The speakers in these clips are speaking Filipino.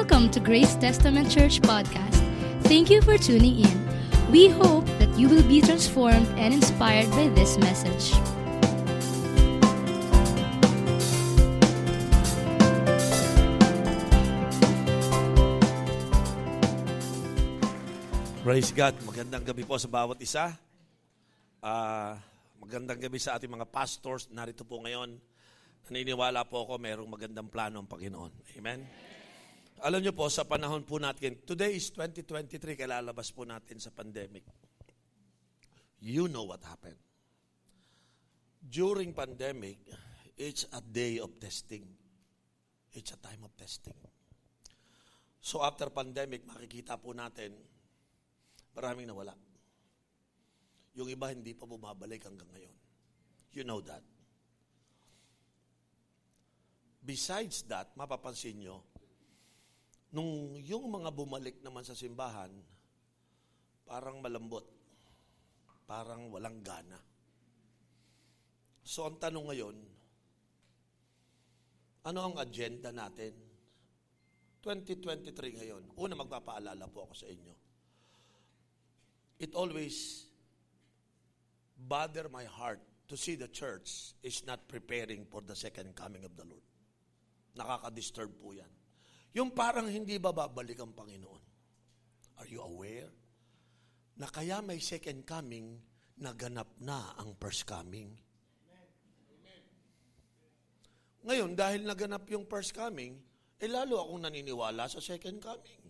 Welcome to Grace Testament Church Podcast. Thank you for tuning in. We hope that you will be transformed and inspired by this message. Praise God. Magandang gabi po sa bawat isa. Ah, magandang gabi sa ating mga pastors. Narito po ngayon. Naniniwala po ako mayroong magandang plano ang Panginoon. Amen? Alam niyo po, sa panahon po natin, today is 2023, kailalabas po natin sa pandemic. You know what happened. During pandemic, it's a day of testing. It's a time of testing. So after pandemic, makikita po natin, maraming nawala. Yung iba hindi pa bumabalik hanggang ngayon. You know that. Besides that, mapapansin nyo, nung yung mga bumalik naman sa simbahan, parang malambot. Parang walang gana. So ang tanong ngayon, ano ang agenda natin? 2023 ngayon. Una, magpapaalala po ako sa inyo. It always bother my heart to see the church is not preparing for the second coming of the Lord. Nakaka-disturb po yan. Yung parang hindi ba ang Panginoon? Are you aware? Na kaya may second coming, naganap na ang first coming. Ngayon, dahil naganap yung first coming, eh lalo akong naniniwala sa second coming.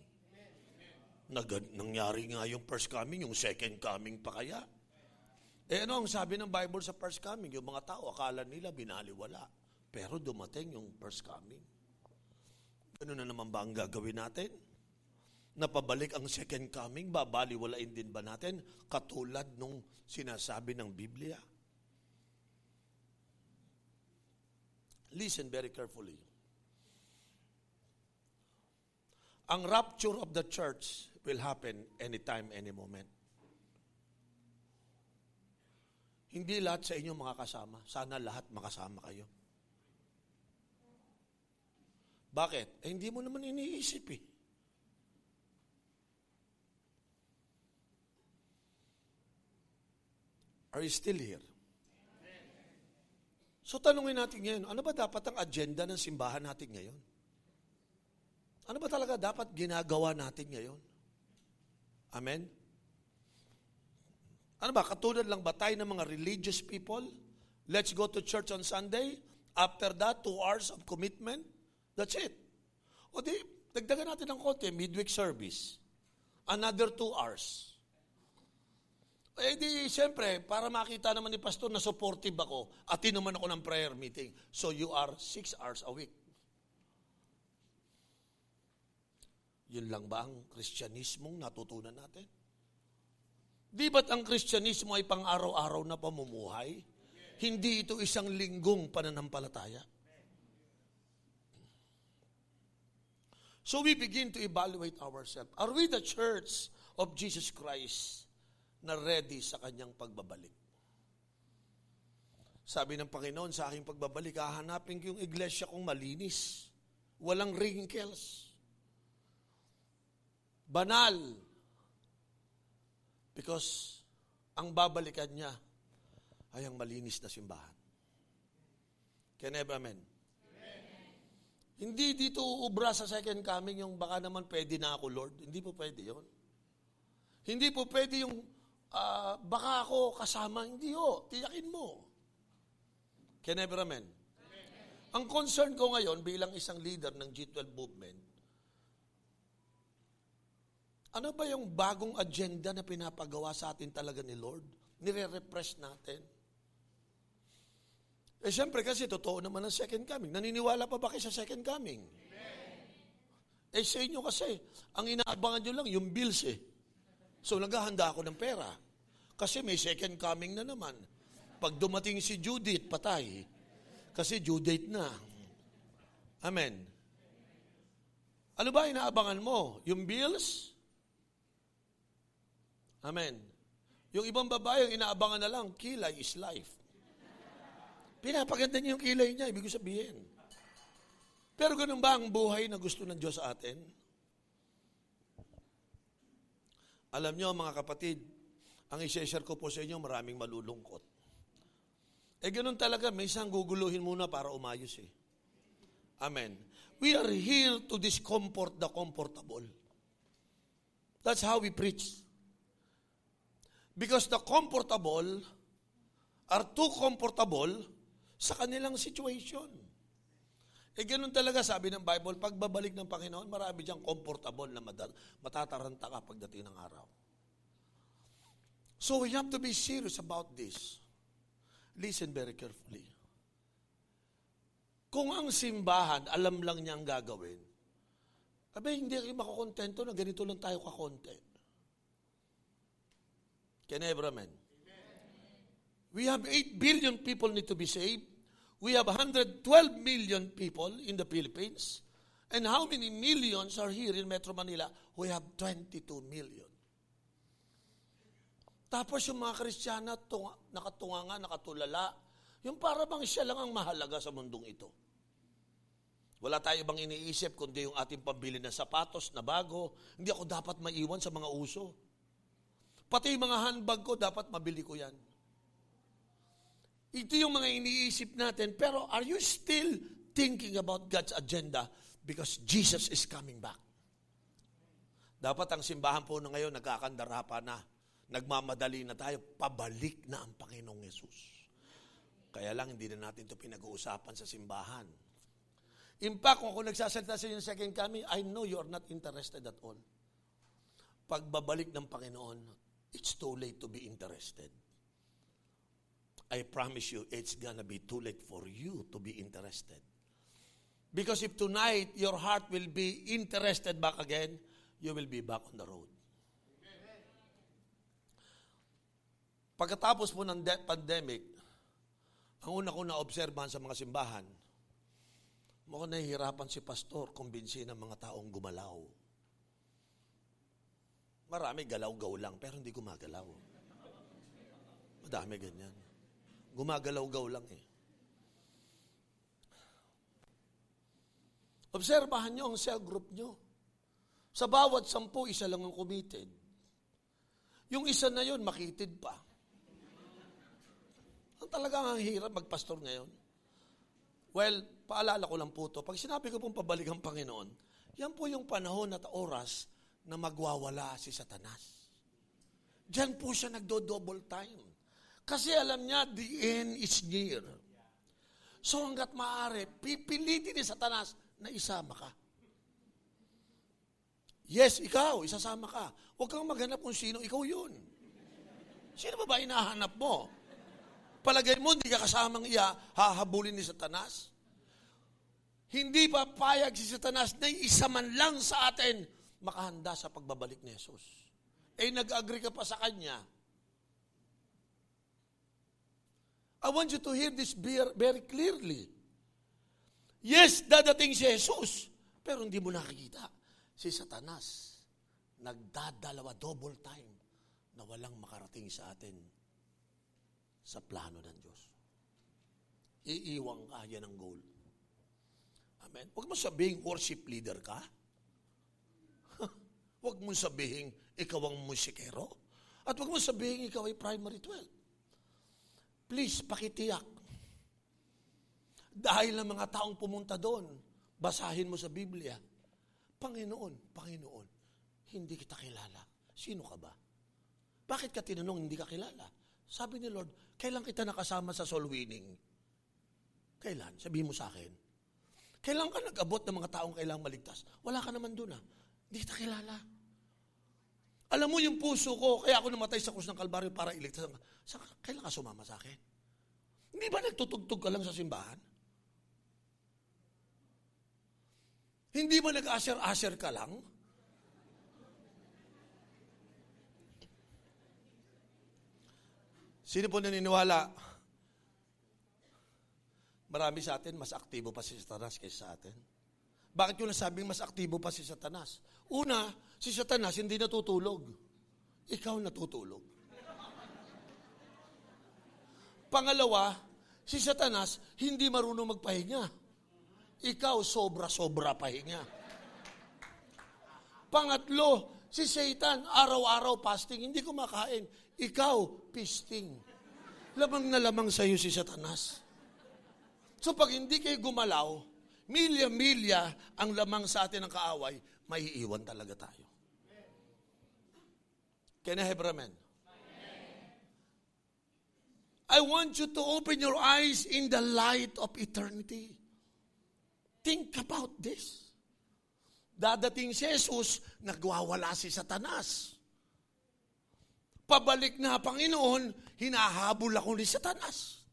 Nag- nangyari nga yung first coming, yung second coming pa kaya. Eh ano ang sabi ng Bible sa first coming? Yung mga tao, akala nila binaliwala. Pero dumating yung first coming. Ano na naman ba ang gagawin natin? Napabalik ang second coming, babaliwalain din ba natin? Katulad nung sinasabi ng Biblia. Listen very carefully. Ang rapture of the church will happen anytime, any moment. Hindi lahat sa inyo makakasama. Sana lahat makasama kayo. Bakit? Eh, hindi mo naman iniisip eh. Are you still here? So tanungin natin ngayon, ano ba dapat ang agenda ng simbahan natin ngayon? Ano ba talaga dapat ginagawa natin ngayon? Amen? Ano ba, katulad lang ba tayo ng mga religious people? Let's go to church on Sunday. After that, two hours of commitment. That's it. O di, dagdagan natin ng konti, midweek service. Another two hours. Eh di, siyempre, para makita naman ni pastor na supportive ako, atin naman ako ng prayer meeting. So you are six hours a week. Yun lang ba ang kristyanismong natutunan natin? Di ba't ang kristyanismo ay pang-araw-araw na pamumuhay? Hindi ito isang linggong pananampalataya. So we begin to evaluate ourselves. Are we the church of Jesus Christ na ready sa kanyang pagbabalik? Sabi ng Panginoon sa aking pagbabalik, hahanapin ko yung iglesia kong malinis. Walang wrinkles. Banal. Because ang babalikan niya ay ang malinis na simbahan. Can I have amen? Hindi dito uubra sa second coming yung baka naman pwede na ako, Lord. Hindi po pwede yon. Hindi po pwede yung uh, baka ako kasama. Hindi ho. Tiyakin mo. Can I have amen? Ang concern ko ngayon bilang isang leader ng G12 movement, ano ba yung bagong agenda na pinapagawa sa atin talaga ni Lord? Nire-repress natin. Eh siyempre kasi totoo naman ang second coming. Naniniwala pa ba kayo sa second coming? Amen. Eh sa inyo kasi, ang inaabangan nyo lang yung bills eh. So naghahanda ako ng pera. Kasi may second coming na naman. Pag dumating si Judith, patay. Kasi due na. Amen. Ano ba inaabangan mo? Yung bills? Amen. Yung ibang babae, yung inaabangan na lang, kilay is life. Pinapaganda niya yung kilay niya, ibig sabihin. Pero ganun ba ang buhay na gusto ng Diyos sa atin? Alam niyo mga kapatid, ang isi-share ko po sa inyo, maraming malulungkot. Eh ganun talaga, minsan guguluhin muna para umayos eh. Amen. We are here to discomfort the comfortable. That's how we preach. Because the comfortable are too comfortable sa kanilang situation. Eh ganun talaga sabi ng Bible, pagbabalik ng Panginoon, marami diyang comfortable na matataranta ka pagdating ng araw. So we have to be serious about this. Listen very carefully. Kung ang simbahan, alam lang niya ang gagawin, abay, hindi kayo makakontento na ganito lang tayo kakonte. Can I amen? We have 8 billion people need to be saved. We have 112 million people in the Philippines. And how many millions are here in Metro Manila? We have 22 million. Tapos yung mga Kristiyana, tunga, nakatunganga, nakatulala, yung para bang siya lang ang mahalaga sa mundong ito. Wala tayo bang iniisip kundi yung ating pambili ng sapatos na bago, hindi ako dapat maiwan sa mga uso. Pati yung mga handbag ko, dapat mabili ko yan. Ito yung mga iniisip natin, pero are you still thinking about God's agenda because Jesus is coming back? Dapat ang simbahan po na ngayon nagkakandara pa na, nagmamadali na tayo, pabalik na ang Panginoong Yesus. Kaya lang hindi na natin ito pinag-uusapan sa simbahan. In fact, kung ako nagsasalita sa inyo ng second coming, I know you are not interested at all. Pagbabalik ng Panginoon, it's too late to be interested. I promise you, it's gonna be too late for you to be interested. Because if tonight your heart will be interested back again, you will be back on the road. Pagkatapos po ng de- pandemic, ang una ko na-obserbahan sa mga simbahan, mukhang nahihirapan si pastor kumbinsi ng mga taong gumalaw. Marami galaw-gaw lang, pero hindi gumagalaw. Madami ganyan. Gumagalaw-gaw lang eh. Obserbahan nyo ang cell group nyo. Sa bawat sampu, isa lang ang committed. Yung isa na yon makitid pa. Ang talaga ang hirap magpastor ngayon. Well, paalala ko lang po to. Pag sinabi ko pong pabalik ang Panginoon, yan po yung panahon at oras na magwawala si Satanas. Diyan po siya nagdo-double time. Kasi alam niya, the end is near. So hanggat maaari, pipilitin ni Satanas na isama ka. Yes, ikaw, isasama ka. Huwag kang maghanap kung sino, ikaw yun. Sino ba ba inahanap mo? Palagay mo, hindi ka kasamang iya, hahabulin ni Satanas? Hindi pa payag si Satanas na isa man lang sa atin makahanda sa pagbabalik ni Jesus. Eh, nag-agree ka pa sa kanya, I want you to hear this very clearly. Yes, dadating si Jesus, pero hindi mo nakikita. Si Satanas, nagdadalawa double time na walang makarating sa atin sa plano ng Diyos. Iiwang ka, yan ang goal. Amen. Huwag mo sabihin worship leader ka. Huwag mo sabihin ikaw ang musikero. At huwag mo sabihin ikaw ay primary 12. Please, pakitiyak. Dahil ng mga taong pumunta doon, basahin mo sa Biblia, Panginoon, Panginoon, hindi kita kilala. Sino ka ba? Bakit ka tinanong hindi ka kilala? Sabi ni Lord, kailan kita nakasama sa soul winning? Kailan? Sabihin mo sa akin. Kailan ka nag-abot ng mga taong kailangang maligtas? Wala ka naman doon ah. Hindi kita kilala. Alam mo yung puso ko, kaya ako namatay sa krus ng Kalbaryo para iligtas. Sa, kailan ka sumama sa akin? Hindi ba nagtutugtog ka lang sa simbahan? Hindi ba nag-asher-asher ka lang? Sino po naniniwala? Marami sa atin, mas aktibo pa si Satanas kaysa sa atin. Bakit ko nasabing mas aktibo pa si Satanas? Una, si Satanas hindi natutulog. Ikaw natutulog. Pangalawa, si Satanas hindi marunong magpahinga. Ikaw sobra-sobra pahinga. Pangatlo, Si Satan, araw-araw fasting, hindi kumakain. Ikaw, feasting. Lamang na lamang sa iyo si Satanas. So pag hindi kayo gumalaw, milya-milya ang lamang sa atin ng kaaway, maiiwan talaga tayo. Can I have amen? I want you to open your eyes in the light of eternity. Think about this. Dadating si Jesus, nagwawala si Satanas. Pabalik na, Panginoon, hinahabol ako ni Satanas.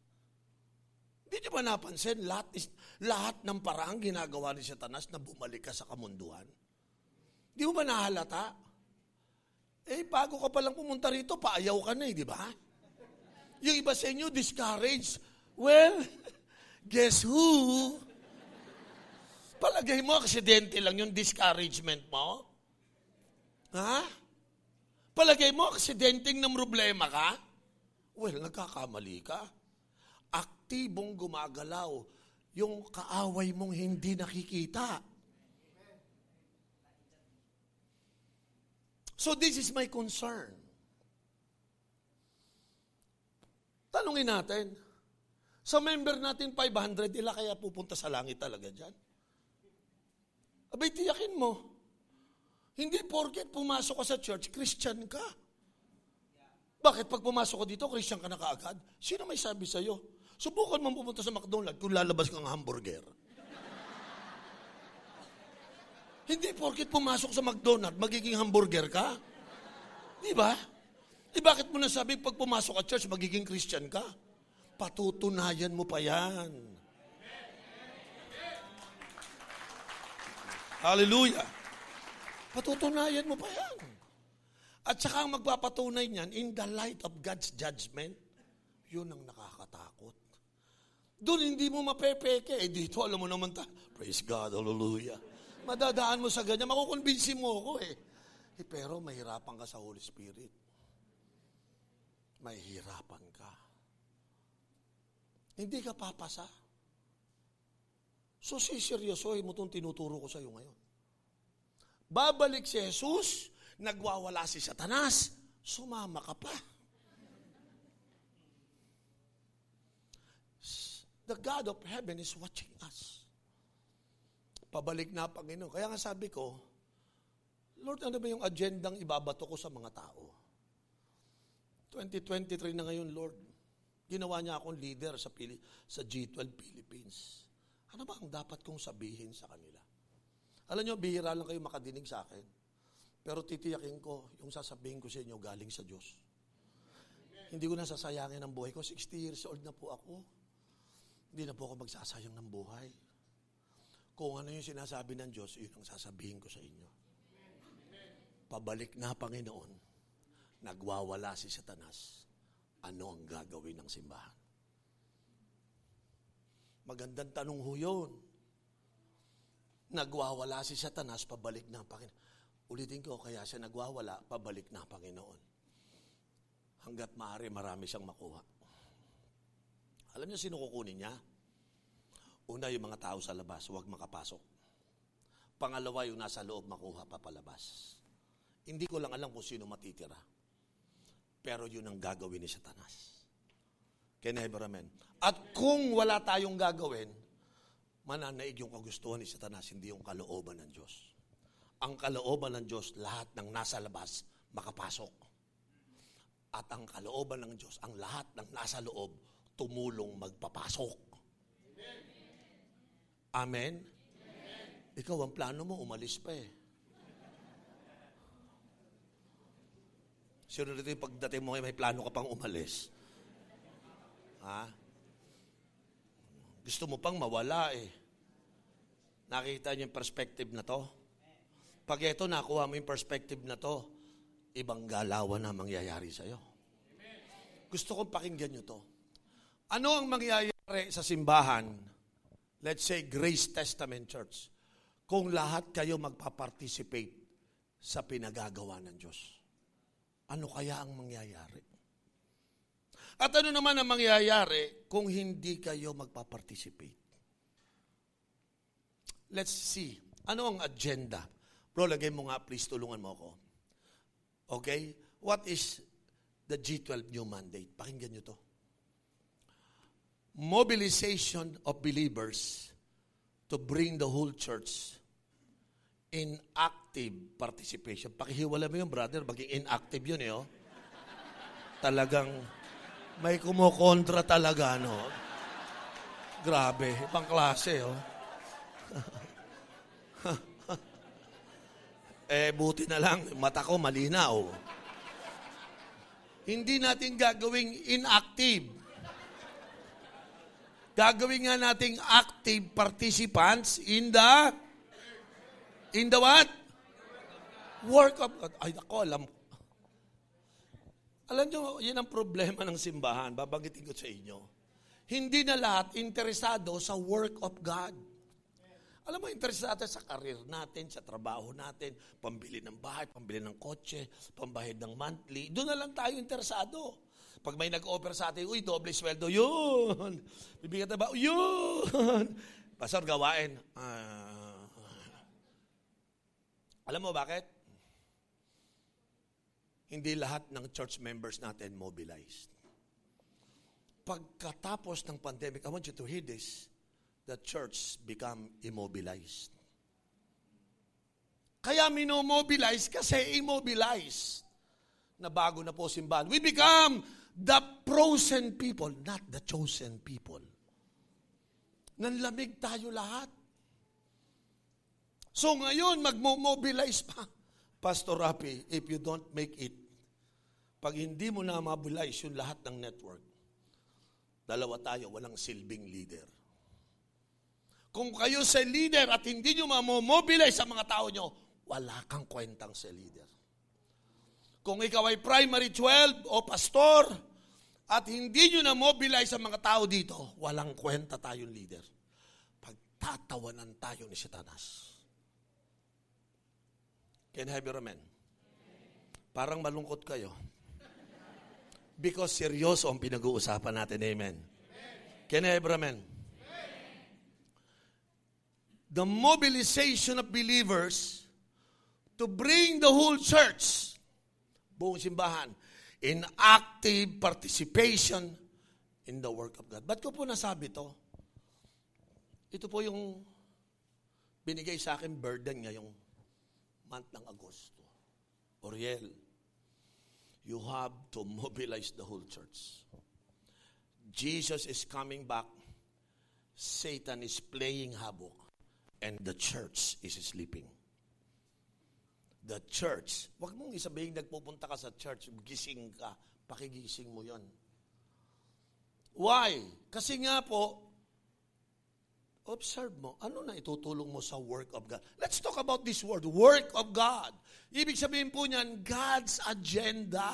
Hindi niyo ba napansin, lahat, is, lahat ng parang ginagawa ni Satanas na bumalik ka sa kamunduhan? Di mo ba nahalata? Eh, bago ka palang pumunta rito, paayaw ka na eh, di ba? Yung iba sa inyo, discouraged. Well, guess who? Palagay mo, aksidente lang yung discouragement mo? Ha? Palagay mo, aksidenteng ng problema ka? Well, nagkakamali ka. Aktibong gumagalaw yung kaaway mong hindi nakikita. So this is my concern. Tanungin natin, sa member natin 500, ila kaya pupunta sa langit talaga dyan? Abay, tiyakin mo. Hindi porket pumasok ka sa church, Christian ka. Bakit pag pumasok ka dito, Christian ka na kaagad? Sino may sabi sa'yo? Subukan mo pumunta sa McDonald's kung lalabas kang hamburger. Hindi porket pumasok sa McDonald's, magiging hamburger ka. Di ba? Eh bakit mo nasabi pag pumasok ka church, magiging Christian ka? Patutunayan mo pa yan. Hallelujah. Patutunayan mo pa yan. At saka ang magpapatunay niyan, in the light of God's judgment, yun ang nakakatakot. Doon hindi mo mapepeke. Eh dito, alam mo naman ta, praise God, hallelujah. Madadaan mo sa ganyan, makukonbinsi mo ako eh. eh. Pero mahirapan ka sa Holy Spirit mahihirapan ka. Hindi ka papasa. So siseryosohin mo itong tinuturo ko sa iyo ngayon. Babalik si Jesus, nagwawala si Satanas, sumama ka pa. The God of heaven is watching us. Pabalik na, Panginoon. Kaya nga sabi ko, Lord, ano ba yung agendang ibabato ko sa mga tao? 2023 na ngayon, Lord. Ginawa niya akong leader sa, Pili- sa G12 Philippines. Ano ba ang dapat kong sabihin sa kanila? Alam niyo, bihira lang kayo makadinig sa akin. Pero titiyakin ko, yung sasabihin ko sa inyo galing sa Diyos. Hindi ko na sasayangin ang buhay ko. 60 years old na po ako. Hindi na po ako magsasayang ng buhay. Kung ano yung sinasabi ng Diyos, yun ang sasabihin ko sa inyo. Pabalik na, Panginoon nagwawala si Satanas, ano ang gagawin ng simbahan? Magandang tanong ho yun. Nagwawala si Satanas, pabalik na ang Panginoon. Ulitin ko, kaya siya nagwawala, pabalik na ang Panginoon. Hanggat maaari, marami siyang makuha. Alam niyo sino kukunin niya? Una, yung mga tao sa labas, huwag makapasok. Pangalawa, yung nasa loob, makuha papalabas. Hindi ko lang alam kung sino matitira. Pero yun ang gagawin ni Satanas. Can I have amen? At kung wala tayong gagawin, mananaig yung kagustuhan ni Satanas, hindi yung kalooban ng Diyos. Ang kalooban ng Diyos, lahat ng nasa labas, makapasok. At ang kalooban ng Diyos, ang lahat ng nasa loob, tumulong magpapasok. Amen? Amen? Ikaw, ang plano mo, umalis pa eh. Sino dito yung pagdating mo, may plano ka pang umalis? Ha? Gusto mo pang mawala eh. Nakita niyo yung perspective na to? Pag ito, nakuha mo yung perspective na to, ibang galawan na mangyayari sa'yo. Gusto kong pakinggan nyo to. Ano ang mangyayari sa simbahan, let's say Grace Testament Church, kung lahat kayo magpa-participate sa pinagagawa ng Diyos? Ano kaya ang mangyayari? At ano naman ang mangyayari kung hindi kayo magpa-participate? Let's see. Ano ang agenda? Bro, lagay mo nga, please, tulungan mo ako. Okay? What is the G12 new mandate? Pakinggan nyo to. Mobilization of believers to bring the whole church in active participation. Pakihiwala mo yun, brother. Maging inactive yun eh, oh. Talagang may kumukontra talaga, no? Grabe, ibang klase, oh. eh, buti na lang, mata ko malinaw. Hindi natin gagawing inactive. Gagawin nga nating active participants in the in the what? Work of God. Ay, ako, alam Alam nyo, yun ang problema ng simbahan. Babanggitin ko sa inyo. Hindi na lahat interesado sa work of God. Alam mo, interesado sa karir natin, sa trabaho natin, pambili ng bahay, pambili ng kotse, pambahid ng monthly. Doon na lang tayo interesado. Pag may nag-offer sa atin, uy, doble sweldo, yun. Bibigyan ba? Yun. Pastor, gawain. Uh, alam mo bakit? Hindi lahat ng church members natin mobilized. Pagkatapos ng pandemic, I want you to hear this the church become immobilized. Kaya minomobilize kasi immobilized na bago na po simbahan. We become the frozen people, not the chosen people. Nanlamig tayo lahat. So ngayon, magmo-mobilize pa. Pastor Rapi, if you don't make it, pag hindi mo na mobilize yung lahat ng network, dalawa tayo, walang silbing leader. Kung kayo sa leader at hindi nyo mamobilize sa mga tao nyo, wala kang kwentang sa leader. Kung ikaw ay primary 12 o pastor at hindi nyo na mobilize sa mga tao dito, walang kwenta tayong leader. Pagtatawanan tayo ni Satanas. Can I have your amen? Parang malungkot kayo. Because seryoso ang pinag-uusapan natin. Amen. Can I have amen? the mobilization of believers to bring the whole church, buong simbahan, in active participation in the work of God. Ba't ko po nasabi to? Ito po yung binigay sa akin burden ngayong month ng Agosto. Oriel, you have to mobilize the whole church. Jesus is coming back. Satan is playing havoc and the church is sleeping. The church, wag mong isabihin nagpupunta ka sa church, gising ka, pakigising mo yon. Why? Kasi nga po, observe mo, ano na itutulong mo sa work of God? Let's talk about this word, work of God. Ibig sabihin po niyan, God's agenda.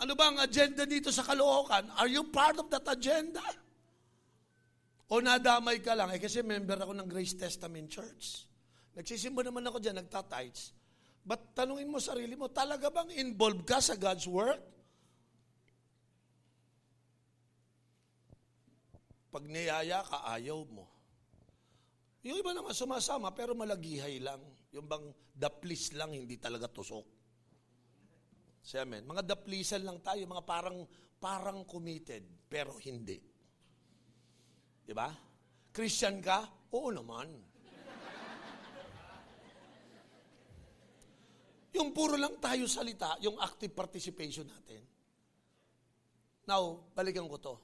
Ano ba ang agenda dito sa Caloocan? Are you part of that agenda? O nadamay ka lang, eh kasi member ako ng Grace Testament Church. Nagsisimba naman ako dyan, nagtatights. But tanungin mo sarili mo, talaga bang involved ka sa God's work? Pag niyaya ka, ayaw mo. Yung iba naman sumasama, pero malagihay lang. Yung bang daplis lang, hindi talaga tusok. Say amen. Mga daplisan lang tayo, mga parang parang committed, pero hindi. Di ba? Christian ka? Oo naman. Yung puro lang tayo salita, yung active participation natin. Now, balikan ko to.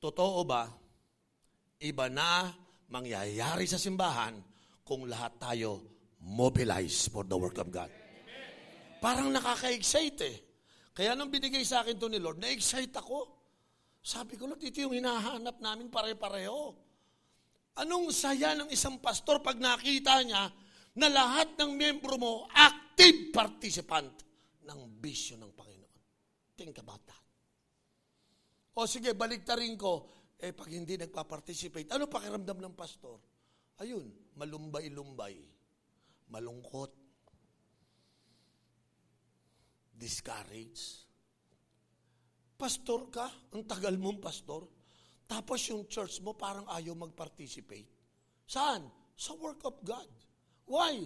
Totoo ba, iba na mangyayari sa simbahan kung lahat tayo mobilize for the work of God. Parang nakaka-excite eh. Kaya nung binigay sa akin to ni Lord, na-excite ako. Sabi ko, Lord, ito yung hinahanap namin pare-pareho. Anong saya ng isang pastor pag nakita niya na lahat ng membro mo active participant ng bisyo ng Panginoon. Think about that. O sige, baliktarin ko, eh pag hindi nagpa-participate, ano pakiramdam ng pastor? Ayun, malumbay-lumbay, malungkot, discouraged, Pastor ka, ang tagal mong pastor. Tapos yung church mo parang ayaw mag-participate. Saan? Sa work of God. Why?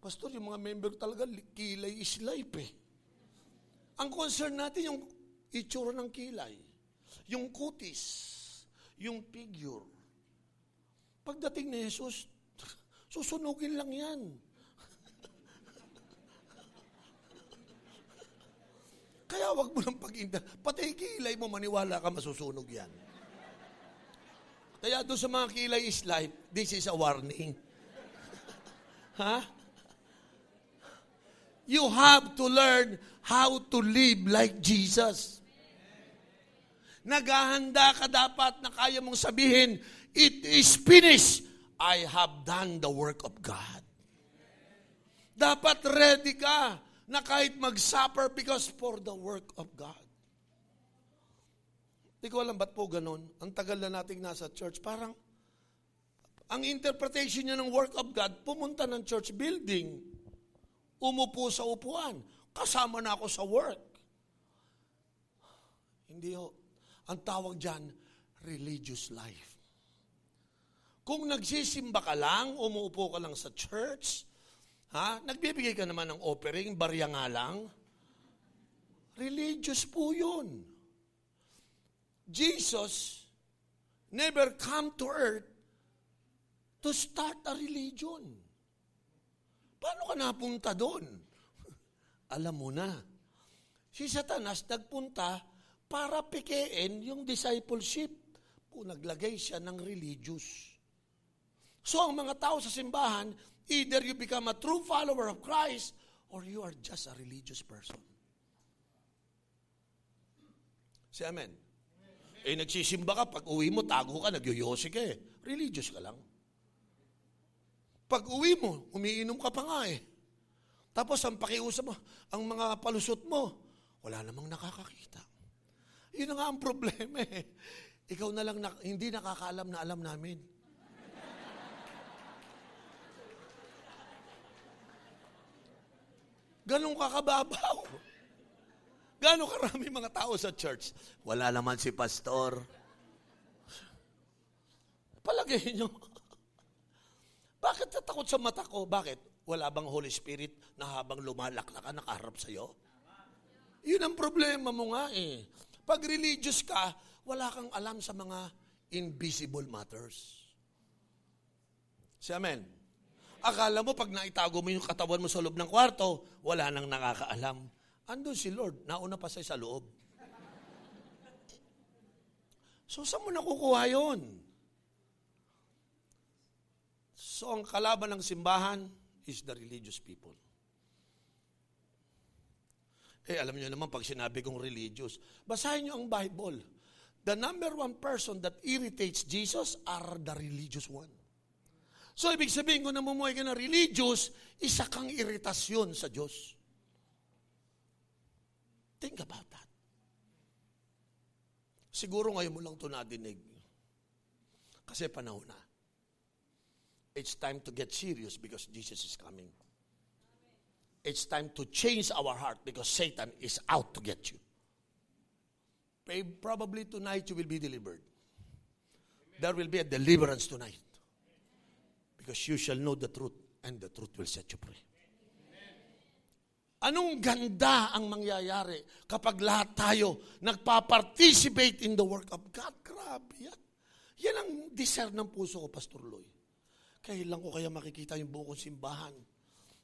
Pastor, yung mga member talaga, kilay is life eh. Ang concern natin yung itsura ng kilay, yung kutis, yung figure. Pagdating ni Jesus, susunugin lang yan. Kaya wag mo nang pag-inda. Pati kilay mo, maniwala ka, masusunog yan. Kaya doon sa mga kilay is life, this is a warning. Ha? You have to learn how to live like Jesus. Naghahanda ka dapat na kaya mong sabihin, it is finished. I have done the work of God. Dapat ready ka na kahit mag-suffer because for the work of God. Hindi ko alam ba't po ganun. Ang tagal na nating nasa church. Parang, ang interpretation niya ng work of God, pumunta ng church building. Umupo sa upuan. Kasama na ako sa work. Hindi ho. Ang tawag dyan, religious life. Kung nagsisimba ka lang, umuupo ka lang sa church, ha? nagbibigay ka naman ng offering, barya nga lang, religious po yun. Jesus never come to earth to start a religion. Paano ka napunta doon? Alam mo na. Si Satanas nagpunta para pikein yung discipleship. Po, naglagay siya ng religious. So ang mga tao sa simbahan, either you become a true follower of Christ or you are just a religious person. Si Amen. Eh, nagsisimba ka, pag uwi mo, tago ka, nagyoyosi ka eh. Religious ka lang. Pag uwi mo, umiinom ka pa nga eh. Tapos ang pakiusap mo, ang mga palusot mo, wala namang nakakakita. Yun na nga ang problema eh. Ikaw na lang na, hindi nakakaalam na alam namin. Ganong kakababaw. Gano'ng karami mga tao sa church? Wala naman si pastor. Palagay nyo. Bakit natakot sa mata ko? Bakit? Wala bang Holy Spirit na habang lumalakla ka, nakaharap sa'yo? Yun ang problema mo nga eh. Pag religious ka, wala kang alam sa mga invisible matters. Si Amen. Akala mo pag naitago mo yung katawan mo sa loob ng kwarto, wala nang nakakaalam. Andun si Lord, nauna pa siya sa loob. So, saan mo nakukuha yun? So, ang kalaban ng simbahan is the religious people. Eh, alam niyo naman, pag sinabi kong religious, basahin niyo ang Bible. The number one person that irritates Jesus are the religious one. So, ibig sabihin, kung namumuhay ka na religious, isa kang iritasyon sa Diyos. Think about that. Siguro ngayon mo lang ito nadinig. Kasi panahon na. It's time to get serious because Jesus is coming. It's time to change our heart because Satan is out to get you. Probably tonight you will be delivered. There will be a deliverance tonight. Because you shall know the truth and the truth will set you free. Anong ganda ang mangyayari kapag lahat tayo nagpa-participate in the work of God? Grabe yan. Yan ang deserve ng puso ko, Pastor Loy. Kailan ko kaya makikita yung buong simbahan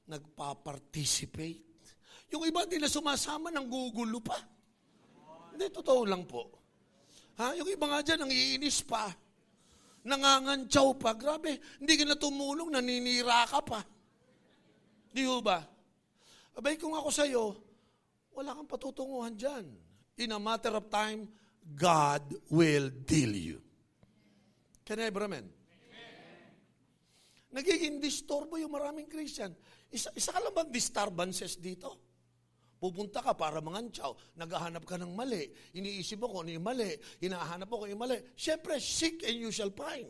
nagpa-participate? Yung iba din na sumasama ng gugulo pa. Hindi, totoo lang po. Ha? Yung iba nga dyan, ang iinis pa. Nangangantsaw pa. Grabe, hindi ka na tumulong, naninira ka pa. Di ba? Abay kung ako sa iyo, wala kang patutunguhan dyan. In a matter of time, God will deal you. Can I have amen? Nagiging disturbo yung maraming Christian. Isa, isa ka lang bang disturbances dito? Pupunta ka para mangantsaw, naghahanap ka ng mali, iniisip mo kung ano yung mali, hinahanap mo kung yung mali. Siyempre, seek and you shall find.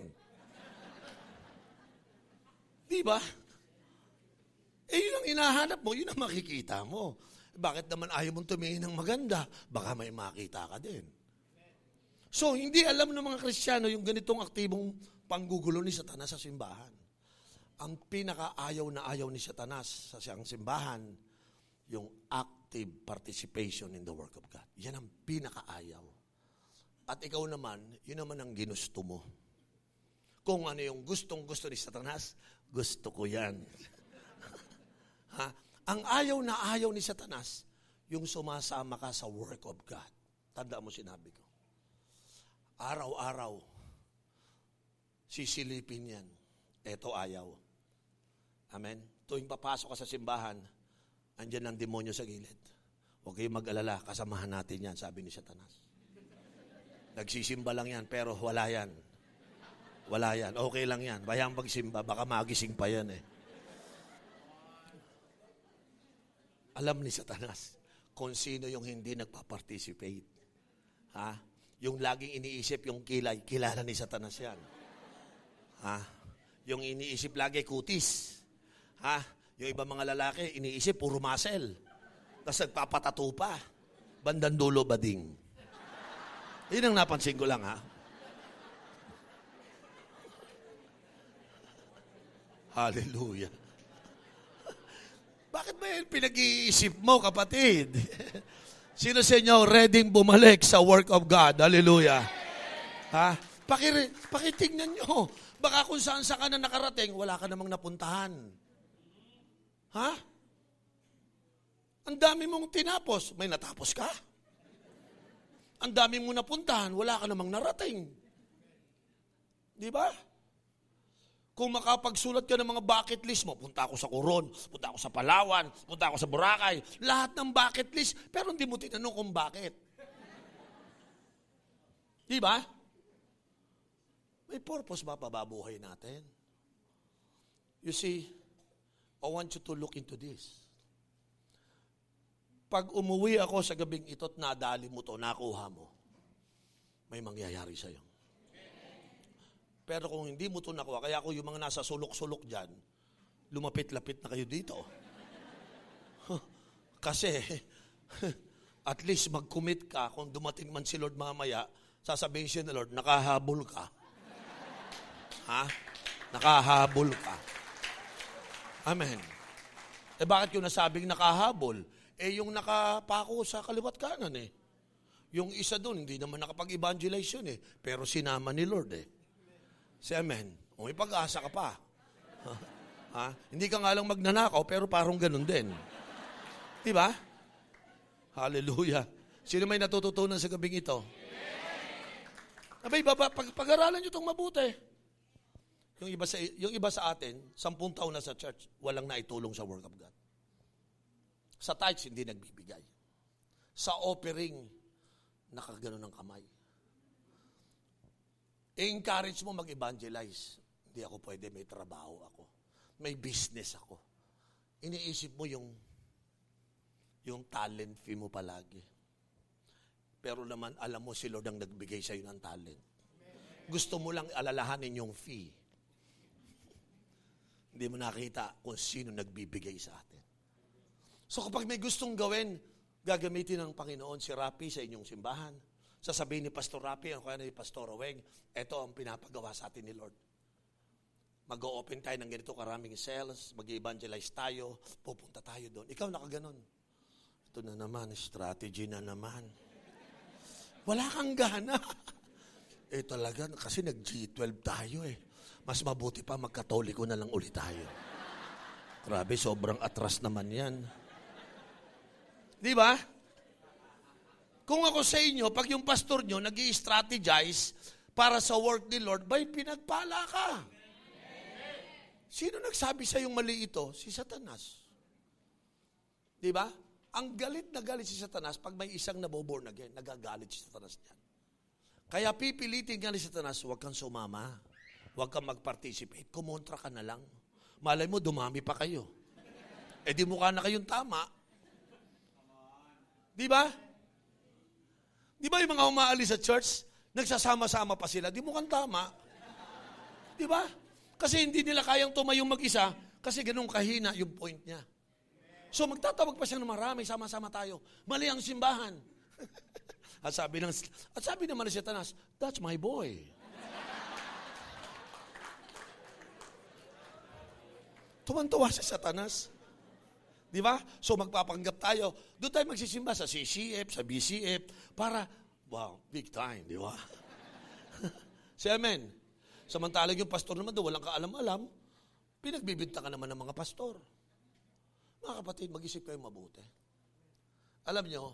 Di ba? Eh, yun ang inahanap mo, yun ang makikita mo. Bakit naman ayaw mong tumingin ng maganda? Baka may makita ka din. So, hindi alam ng mga Kristiyano yung ganitong aktibong panggugulo ni Satanas sa simbahan. Ang pinakaayaw na ayaw ni Satanas sa siyang simbahan, yung active participation in the work of God. Yan ang pinakaayaw. At ikaw naman, yun naman ang ginusto mo. Kung ano yung gustong gusto ni Satanas, gusto ko yan. ha? Ang ayaw na ayaw ni Satanas, yung sumasama ka sa work of God. Tanda mo sinabi ko. Araw-araw, sisilipin yan. Ito ayaw. Amen? Tuwing papasok ka sa simbahan, andyan ang demonyo sa gilid. Huwag kayong mag-alala, kasamahan natin yan, sabi ni Satanas. Nagsisimba lang yan, pero wala yan. Wala yan. Okay lang yan. Bayang pagsimba, baka magising pa yan eh. Alam ni Satanas kung sino yung hindi nagpa-participate. Ha? Yung laging iniisip yung kilay, kilala ni Satanas yan. Ha? Yung iniisip lagi kutis. Ha? Yung ibang mga lalaki, iniisip, puro muscle. Tapos nagpapatato pa. Bandang dulo bading. Yun ang napansin ko lang, ha? Hallelujah. Bakit ba yun pinag-iisip mo, kapatid? Sino sa inyo ready bumalik sa work of God? Hallelujah. Ha? Pakir, pakitignan nyo. Baka kung saan sa ka na nakarating, wala ka namang napuntahan. Ha? Ang dami mong tinapos, may natapos ka? Ang dami mong napuntahan, wala ka namang narating. Di ba? Kung makapagsulat ka ng mga bucket list mo, punta ako sa Coron, punta ako sa Palawan, punta ako sa Boracay, lahat ng bucket list, pero hindi mo tinanong kung bakit. Di ba? May purpose ba pababuhay natin? You see, I want you to look into this. Pag umuwi ako sa gabing ito at nadali mo to, nakuha mo, may mangyayari sa iyo. Pero kung hindi mo to nakuha, kaya ako yung mga nasa sulok-sulok dyan, lumapit-lapit na kayo dito. Kasi, at least mag-commit ka, kung dumating man si Lord mamaya, sasabihin siya ni Lord, nakahabol ka. Ha? Nakahabol ka. Amen. Eh bakit yung nasabing nakahabol? Eh yung nakapako sa kaliwat kanan eh. Yung isa doon, hindi naman nakapag-evangelize yun eh. Pero sinama ni Lord eh. Si Amen. O may pag-asa ka pa. ha? Hindi ka nga lang magnanakaw, pero parang ganun din. Di ba? Hallelujah. Sino may natututunan sa gabing ito? Abay, baba, pag, pag-aralan nyo itong mabuti. Yung iba sa, yung iba sa atin, sampung taon na sa church, walang naitulong sa work of God. Sa tithes, hindi nagbibigay. Sa offering, nakagano ng kamay. I-encourage mo mag-evangelize. Hindi ako pwede, may trabaho ako. May business ako. Iniisip mo yung yung talent fee mo palagi. Pero naman, alam mo si Lord ang nagbigay sa'yo ng talent. Gusto mo lang alalahanin yung fee. Hindi mo nakita kung sino nagbibigay sa atin. So kapag may gustong gawin, gagamitin ng Panginoon si Rapi sa inyong simbahan. Sasabihin ni Pastor Rapi, o kaya ni Pastor Oweng, ito ang pinapagawa sa atin ni Lord. Mag-open tayo ng ganito karaming cells, mag-evangelize tayo, pupunta tayo doon. Ikaw nakaganon. Ito na naman, strategy na naman. Wala kang gana. eh talaga, kasi nag-G12 tayo eh. Mas mabuti pa magkatoliko na lang ulit tayo. Grabe, sobrang atras naman yan. Di ba? Kung ako sa inyo, pag yung pastor nyo nag strategize para sa work ni Lord, bay pinagpala ka. Sino nagsabi sa yung mali ito? Si Satanas. Di ba? Ang galit na galit si Satanas pag may isang naboborn again, nagagalit si Satanas niyan. Kaya pipilitin nga ni Satanas, huwag kang sumama. Huwag kang mag-participate. Kumontra ka na lang. Malay mo, dumami pa kayo. Eh di mukha na kayong tama. Di ba? Di ba yung mga umaalis sa church, nagsasama-sama pa sila, di mukhang tama. Di ba? Kasi hindi nila kayang tumayong mag-isa kasi ganun kahina yung point niya. So magtatawag pa siya ng marami, sama-sama tayo. Mali ang simbahan. at sabi ng at sabi naman ni Satanas, that's my boy. Tuwan-tuwa sa satanas. Di ba? So magpapanggap tayo. Doon tayo magsisimba sa CCF, sa BCF, para, wow, big time, di ba? si Amen. Samantalang yung pastor naman doon, walang kaalam-alam, pinagbibinta ka naman ng mga pastor. Mga kapatid, mag-isip kayo mabuti. Alam nyo,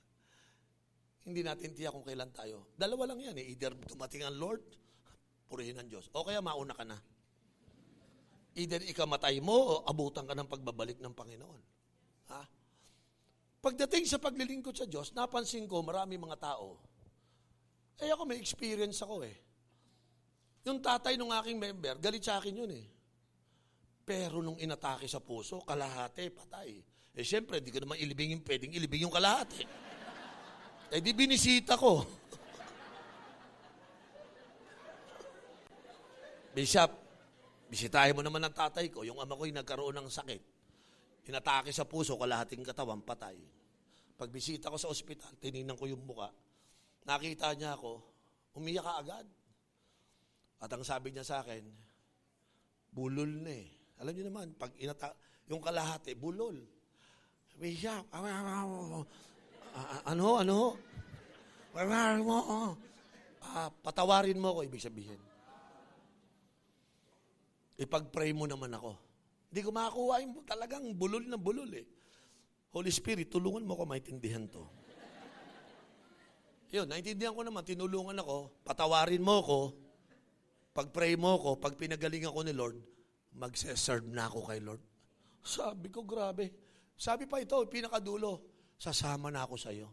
hindi natin tiyak kung kailan tayo. Dalawa lang yan eh. Either dumating ang Lord, purihin ang Diyos. O kaya mauna ka na. Either ikamatay mo o abutan ka ng pagbabalik ng Panginoon. Ha? Pagdating sa paglilingkod sa Diyos, napansin ko marami mga tao. Eh ako may experience ako eh. Yung tatay ng aking member, galit sa akin yun eh. Pero nung inatake sa puso, kalahati, patay. Eh siyempre, di ko naman ilibing yung pwedeng ilibing yung kalahati. Eh di binisita ko. Bishop, Bisitahin mo naman ng tatay ko, yung ama ko'y nagkaroon ng sakit. Inatake sa puso, kalahating katawan, patay. Pagbisita ko sa ospital, tinignan ko yung muka. Nakita niya ako, umiyak ka agad. At ang sabi niya sa akin, bulol na eh. Alam niyo naman, pag inata yung kalahati, bulol. Sabi siya, ano, ano? Uh, patawarin mo ako, ibig sabihin. Ipag-pray mo naman ako. Hindi ko makakuha yung talagang bulol na bulol eh. Holy Spirit, tulungan mo ako maintindihan to. Yun, naintindihan ko naman, tinulungan ako, patawarin mo ako, pag-pray mo ako, pag pinagaling ako ni Lord, magse-serve na ako kay Lord. Sabi ko, grabe. Sabi pa ito, pinakadulo, sasama na ako sa iyo.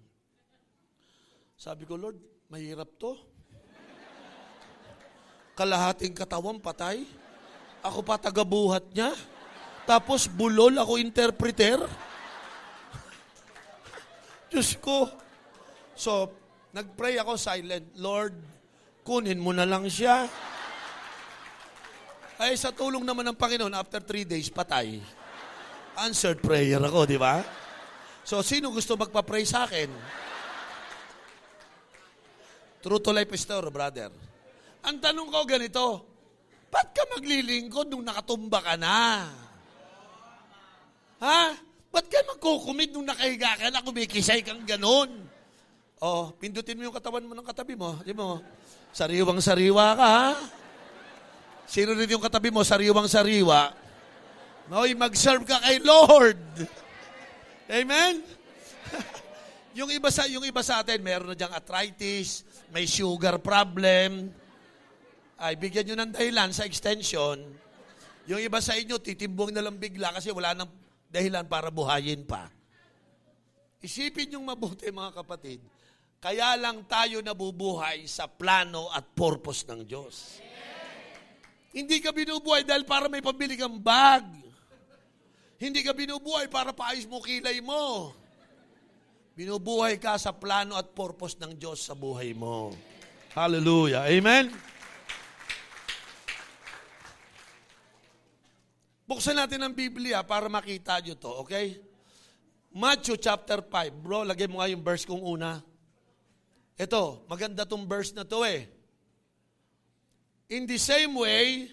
Sabi ko, Lord, mahirap to. Kalahating katawan patay. Ako pa tagabuhat niya. Tapos bulol ako interpreter. Diyos ko. So, nagpray ako silent. Lord, kunin mo na lang siya. Ay, sa tulong naman ng Panginoon, after three days, patay. Answered prayer ako, di ba? So, sino gusto magpa-pray sa akin? True to life story, brother. Ang tanong ko ganito, Ba't ka maglilingkod nung nakatumba ka na? Ha? Ba't ka magkukumit nung nakahiga ka na, kumikisay kang ganon? Oh, pindutin mo yung katawan mo ng katabi mo. Di mo, sariwang-sariwa ka, ha? Sino rin yung katabi mo, sariwang-sariwa? Hoy, mag-serve ka kay Lord. Amen? yung iba sa yung iba sa atin, meron na diyang arthritis, may sugar problem, ay bigyan nyo ng dahilan sa extension. Yung iba sa inyo, titimbong na lang bigla kasi wala nang dahilan para buhayin pa. Isipin yung mabuti mga kapatid. Kaya lang tayo nabubuhay sa plano at purpose ng Diyos. Hindi ka binubuhay dahil para may pambili kang bag. Hindi ka binubuhay para paayos mo kilay mo. Binubuhay ka sa plano at purpose ng Diyos sa buhay mo. Hallelujah. Amen? Buksan natin ang Biblia para makita nyo to, okay? Matthew chapter 5. Bro, lagay mo nga yung verse kong una. Ito, maganda tong verse na to eh. In the same way,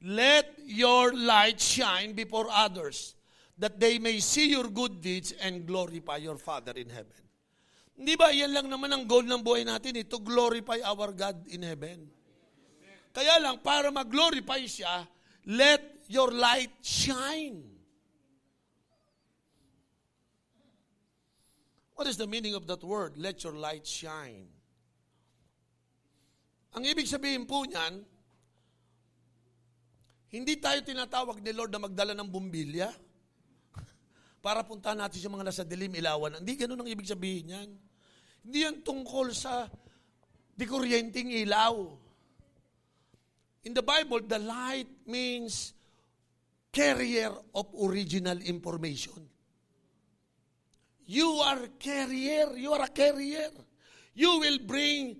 let your light shine before others, that they may see your good deeds and glorify your Father in heaven. Hindi ba, yan lang naman ang goal ng buhay natin, eh, to glorify our God in heaven. Kaya lang, para mag-glorify siya, let your light shine. What is the meaning of that word? Let your light shine. Ang ibig sabihin po niyan, hindi tayo tinatawag ni Lord na magdala ng bumbilya para puntahan natin sa mga nasa dilim, ilawan. Hindi ganun ang ibig sabihin niyan. Hindi yan tungkol sa dikuryenteng ilaw. In the Bible, the light means carrier of original information. You are carrier, you are a carrier. You will bring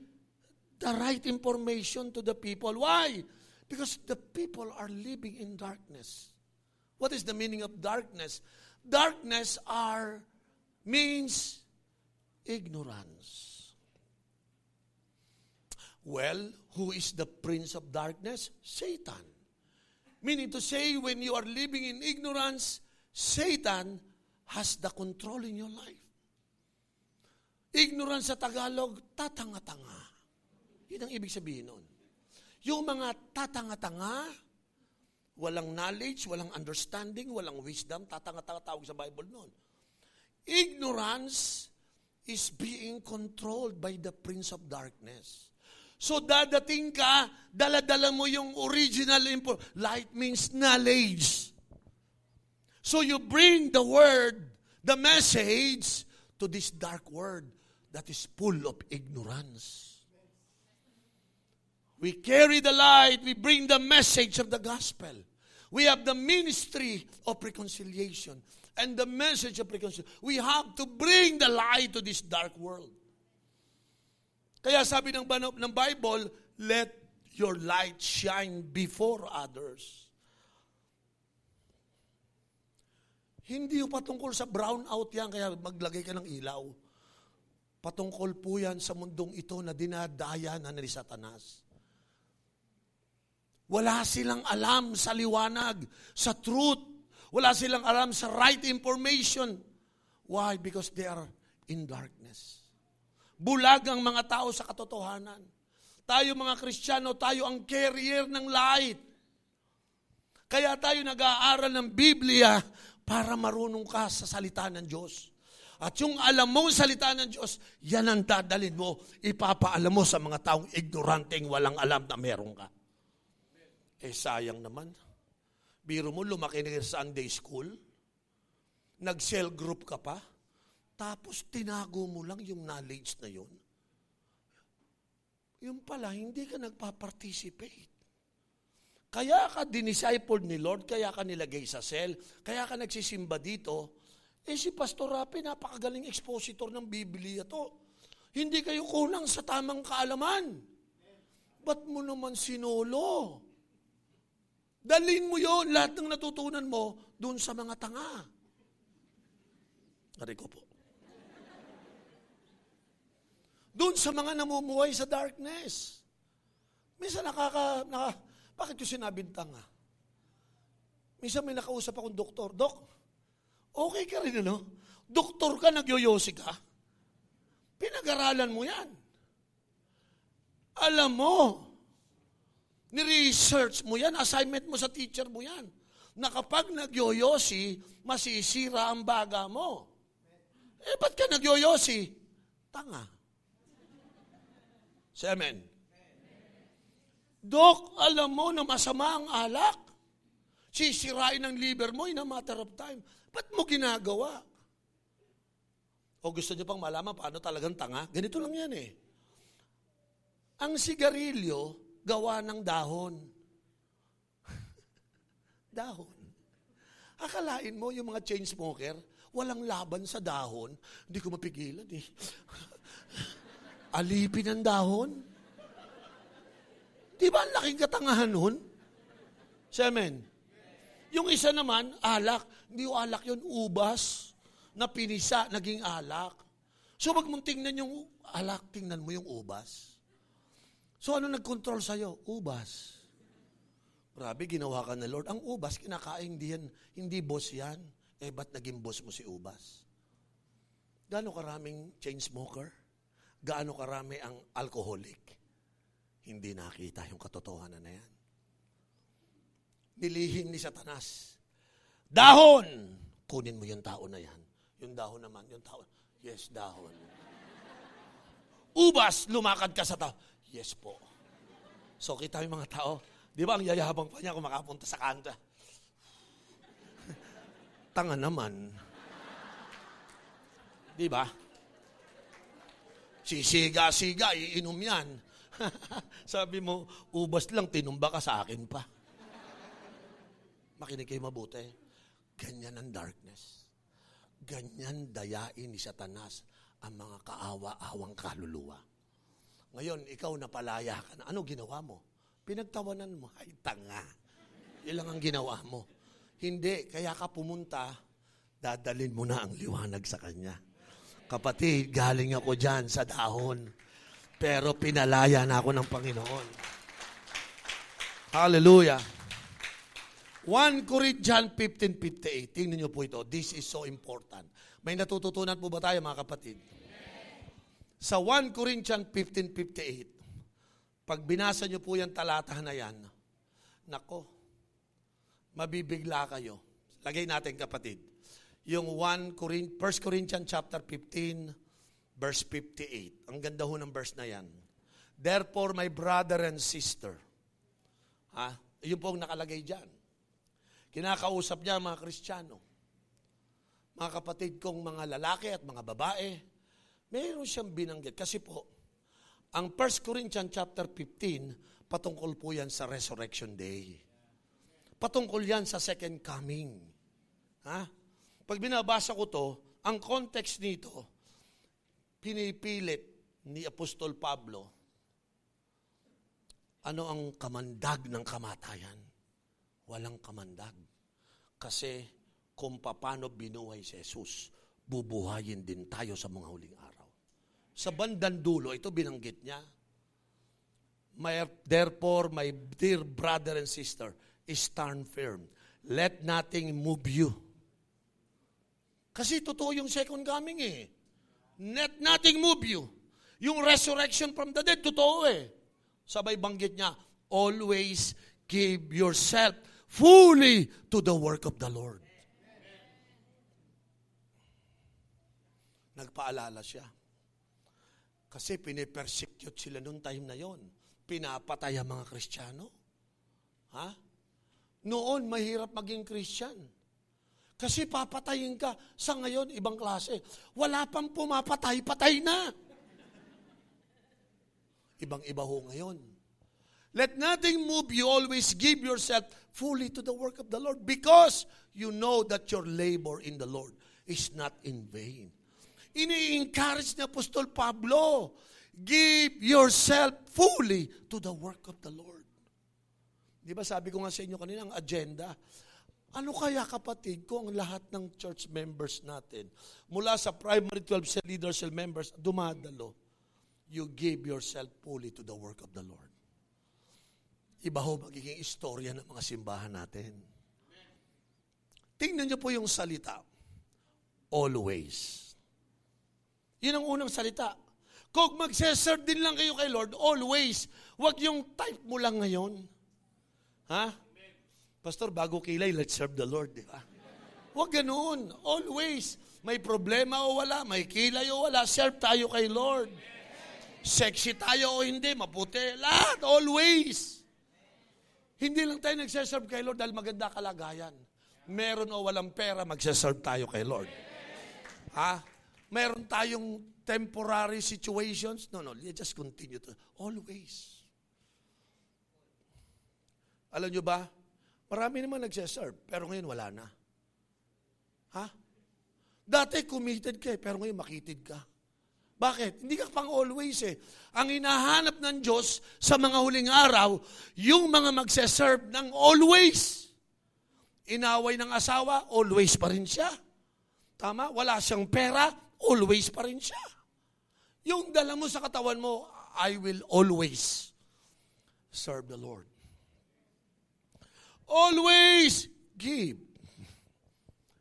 the right information to the people. Why? Because the people are living in darkness. What is the meaning of darkness? Darkness are means ignorance. Well, who is the prince of darkness? Satan Meaning to say, when you are living in ignorance, Satan has the control in your life. Ignorance sa Tagalog, tatanga-tanga. Yun ang ibig sabihin nun. Yung mga tatanga-tanga, walang knowledge, walang understanding, walang wisdom, tatanga-tanga tawag sa Bible nun. Ignorance is being controlled by the prince of darkness. So dadating ka, daladala mo yung original info. Light means knowledge. So you bring the word, the message to this dark world that is full of ignorance. We carry the light, we bring the message of the gospel. We have the ministry of reconciliation and the message of reconciliation. We have to bring the light to this dark world. Kaya sabi ng, ng Bible, let your light shine before others. Hindi pa tungkol sa brown out yan, kaya maglagay ka ng ilaw. Patungkol po yan sa mundong ito na dinadaya na ni Satanas. Wala silang alam sa liwanag, sa truth. Wala silang alam sa right information. Why? Because they are in darkness. Bulag ang mga tao sa katotohanan. Tayo mga Kristiyano, tayo ang carrier ng light. Kaya tayo nag-aaral ng Biblia para marunong ka sa salita ng Diyos. At yung alam mong salita ng Diyos, yan ang dadalin mo, ipapaalam mo sa mga taong ignoranteng walang alam na meron ka. Eh sayang naman. Biro mo, lumaki na sa Sunday school, nag-cell group ka pa, tapos tinago mo lang yung knowledge na yun. Yung pala, hindi ka nagpa-participate. Kaya ka dinisciple ni Lord, kaya ka nilagay sa cell, kaya ka nagsisimba dito. Eh si Pastor Rapi, napakagaling expositor ng Biblia to. Hindi kayo kulang sa tamang kaalaman. Ba't mo naman sinolo? Dalin mo yon lahat ng natutunan mo doon sa mga tanga. Ari ko po. Doon sa mga namumuhay sa darkness. Minsan nakaka, naka, bakit yung sinabing tanga? Minsan may nakausap akong doktor, Dok, okay ka rin ano? Doktor ka, nagyoyosi ka? Pinag-aralan mo yan. Alam mo, ni-research mo yan, assignment mo sa teacher mo yan, na kapag nagyoyosi, masisira ang baga mo. Eh, ba't ka nagyoyosi? Tanga. Say amen. Dok, alam mo na masama ang alak. Sisirain ang liver mo in a matter of time. Ba't mo ginagawa? O gusto niyo pang malaman paano talagang tanga? Ganito lang yan eh. Ang sigarilyo, gawa ng dahon. dahon. Akalain mo yung mga chain smoker, walang laban sa dahon. Hindi ko mapigilan eh. Alipin ang dahon. Di ba ang laking katangahan nun? Semen. Yung isa naman, alak. Hindi yung alak yun, ubas na pinisa, naging alak. So wag mong tingnan yung alak, tingnan mo yung ubas. So ano nag-control sa'yo? Ubas. Grabe, ginawa ka na Lord. Ang ubas, kinakain, hindi, yan, hindi boss yan. Eh, ba't naging boss mo si ubas? Gano'ng karaming chain smoker? Gaano karami ang alcoholic. Hindi nakita yung katotohanan na yan. Nilihim ni Satanas. Dahon! Kunin mo yung tao na yan. Yung dahon naman, yung tao. Yes, dahon. Ubas, lumakad ka sa tao. Yes po. So kita yung mga tao. Di ba ang yayabang pa niya kung makapunta sa kanta? Tanga naman. Di ba? Sisiga-siga, iinom yan. Sabi mo, ubas lang, tinumba ka sa akin pa. Makinig kayo mabuti. Ganyan ang darkness. Ganyan dayain ni Satanas ang mga kaawa-awang kaluluwa. Ngayon, ikaw napalaya ka na. Ano ginawa mo? Pinagtawanan mo. Ay, tanga. Ilang ang ginawa mo. Hindi, kaya ka pumunta, dadalin mo na ang liwanag sa Kanya. Kapatid, galing ako dyan sa dahon. Pero pinalaya na ako ng Panginoon. Hallelujah. 1 Corinthians 15.58. Tingnan niyo po ito. This is so important. May natututunan po ba tayo mga kapatid? Sa 1 Corinthians 15.58, pag binasa niyo po yung talata na yan, nako, mabibigla kayo. Lagay natin kapatid. Yung 1 Corinth, 1 Corinthians chapter 15, verse 58. Ang ganda ho ng verse na yan. Therefore, my brother and sister. Ha? Yun po ang nakalagay dyan. Kinakausap niya mga Kristiyano. Mga kapatid kong mga lalaki at mga babae, meron siyang binanggit. Kasi po, ang 1 Corinthians chapter 15, patungkol po yan sa Resurrection Day. Patungkol yan sa second coming. Ha? Pag binabasa ko to, ang context nito, pinipilit ni Apostol Pablo, ano ang kamandag ng kamatayan? Walang kamandag. Kasi kung paano binuhay si Jesus, bubuhayin din tayo sa mga huling araw. Sa bandang dulo, ito binanggit niya. My, therefore, my dear brother and sister, stand firm. Let nothing move you. Kasi totoo yung second coming eh. Let nothing move you. Yung resurrection from the dead, totoo eh. Sabay banggit niya, always give yourself fully to the work of the Lord. Nagpaalala siya. Kasi pinipersecute sila noong time na yon. Pinapatay mga Kristiyano. Ha? Noon, mahirap maging Christian. Kasi papatayin ka. Sa ngayon, ibang klase. Wala pang pumapatay, patay na. Ibang-iba ho ngayon. Let nothing move you. Always give yourself fully to the work of the Lord because you know that your labor in the Lord is not in vain. Ini-encourage ni Apostol Pablo, give yourself fully to the work of the Lord. Di ba sabi ko nga sa inyo kanina, ang agenda, ano kaya kapatid kung ang lahat ng church members natin, mula sa primary 12 cell leaders, cell members, dumadalo, you give yourself fully to the work of the Lord. Iba ho magiging istorya ng mga simbahan natin. Tingnan niyo po yung salita. Always. Yun ang unang salita. Kung magseserve din lang kayo kay Lord, always. Huwag yung type mo lang ngayon. Ha? Pastor, bago kilay, let's serve the Lord, di ba? Huwag ganoon. Always. May problema o wala, may kilay o wala, serve tayo kay Lord. Sexy tayo o hindi, maputi. Lahat, always. Hindi lang tayo nagseserve kay Lord dahil maganda kalagayan. Meron o walang pera, magseserve tayo kay Lord. Ha? Meron tayong temporary situations? No, no, just continue to. Always. Alam nyo ba? Marami naman nagseserve, pero ngayon wala na. Ha? Dati committed ka, eh, pero ngayon makitid ka. Bakit? Hindi ka pang always eh. Ang hinahanap ng Diyos sa mga huling araw, yung mga magse-serve ng always. Inaway ng asawa, always pa rin siya. Tama? Wala siyang pera, always pa rin siya. Yung dala mo sa katawan mo, I will always serve the Lord. Always give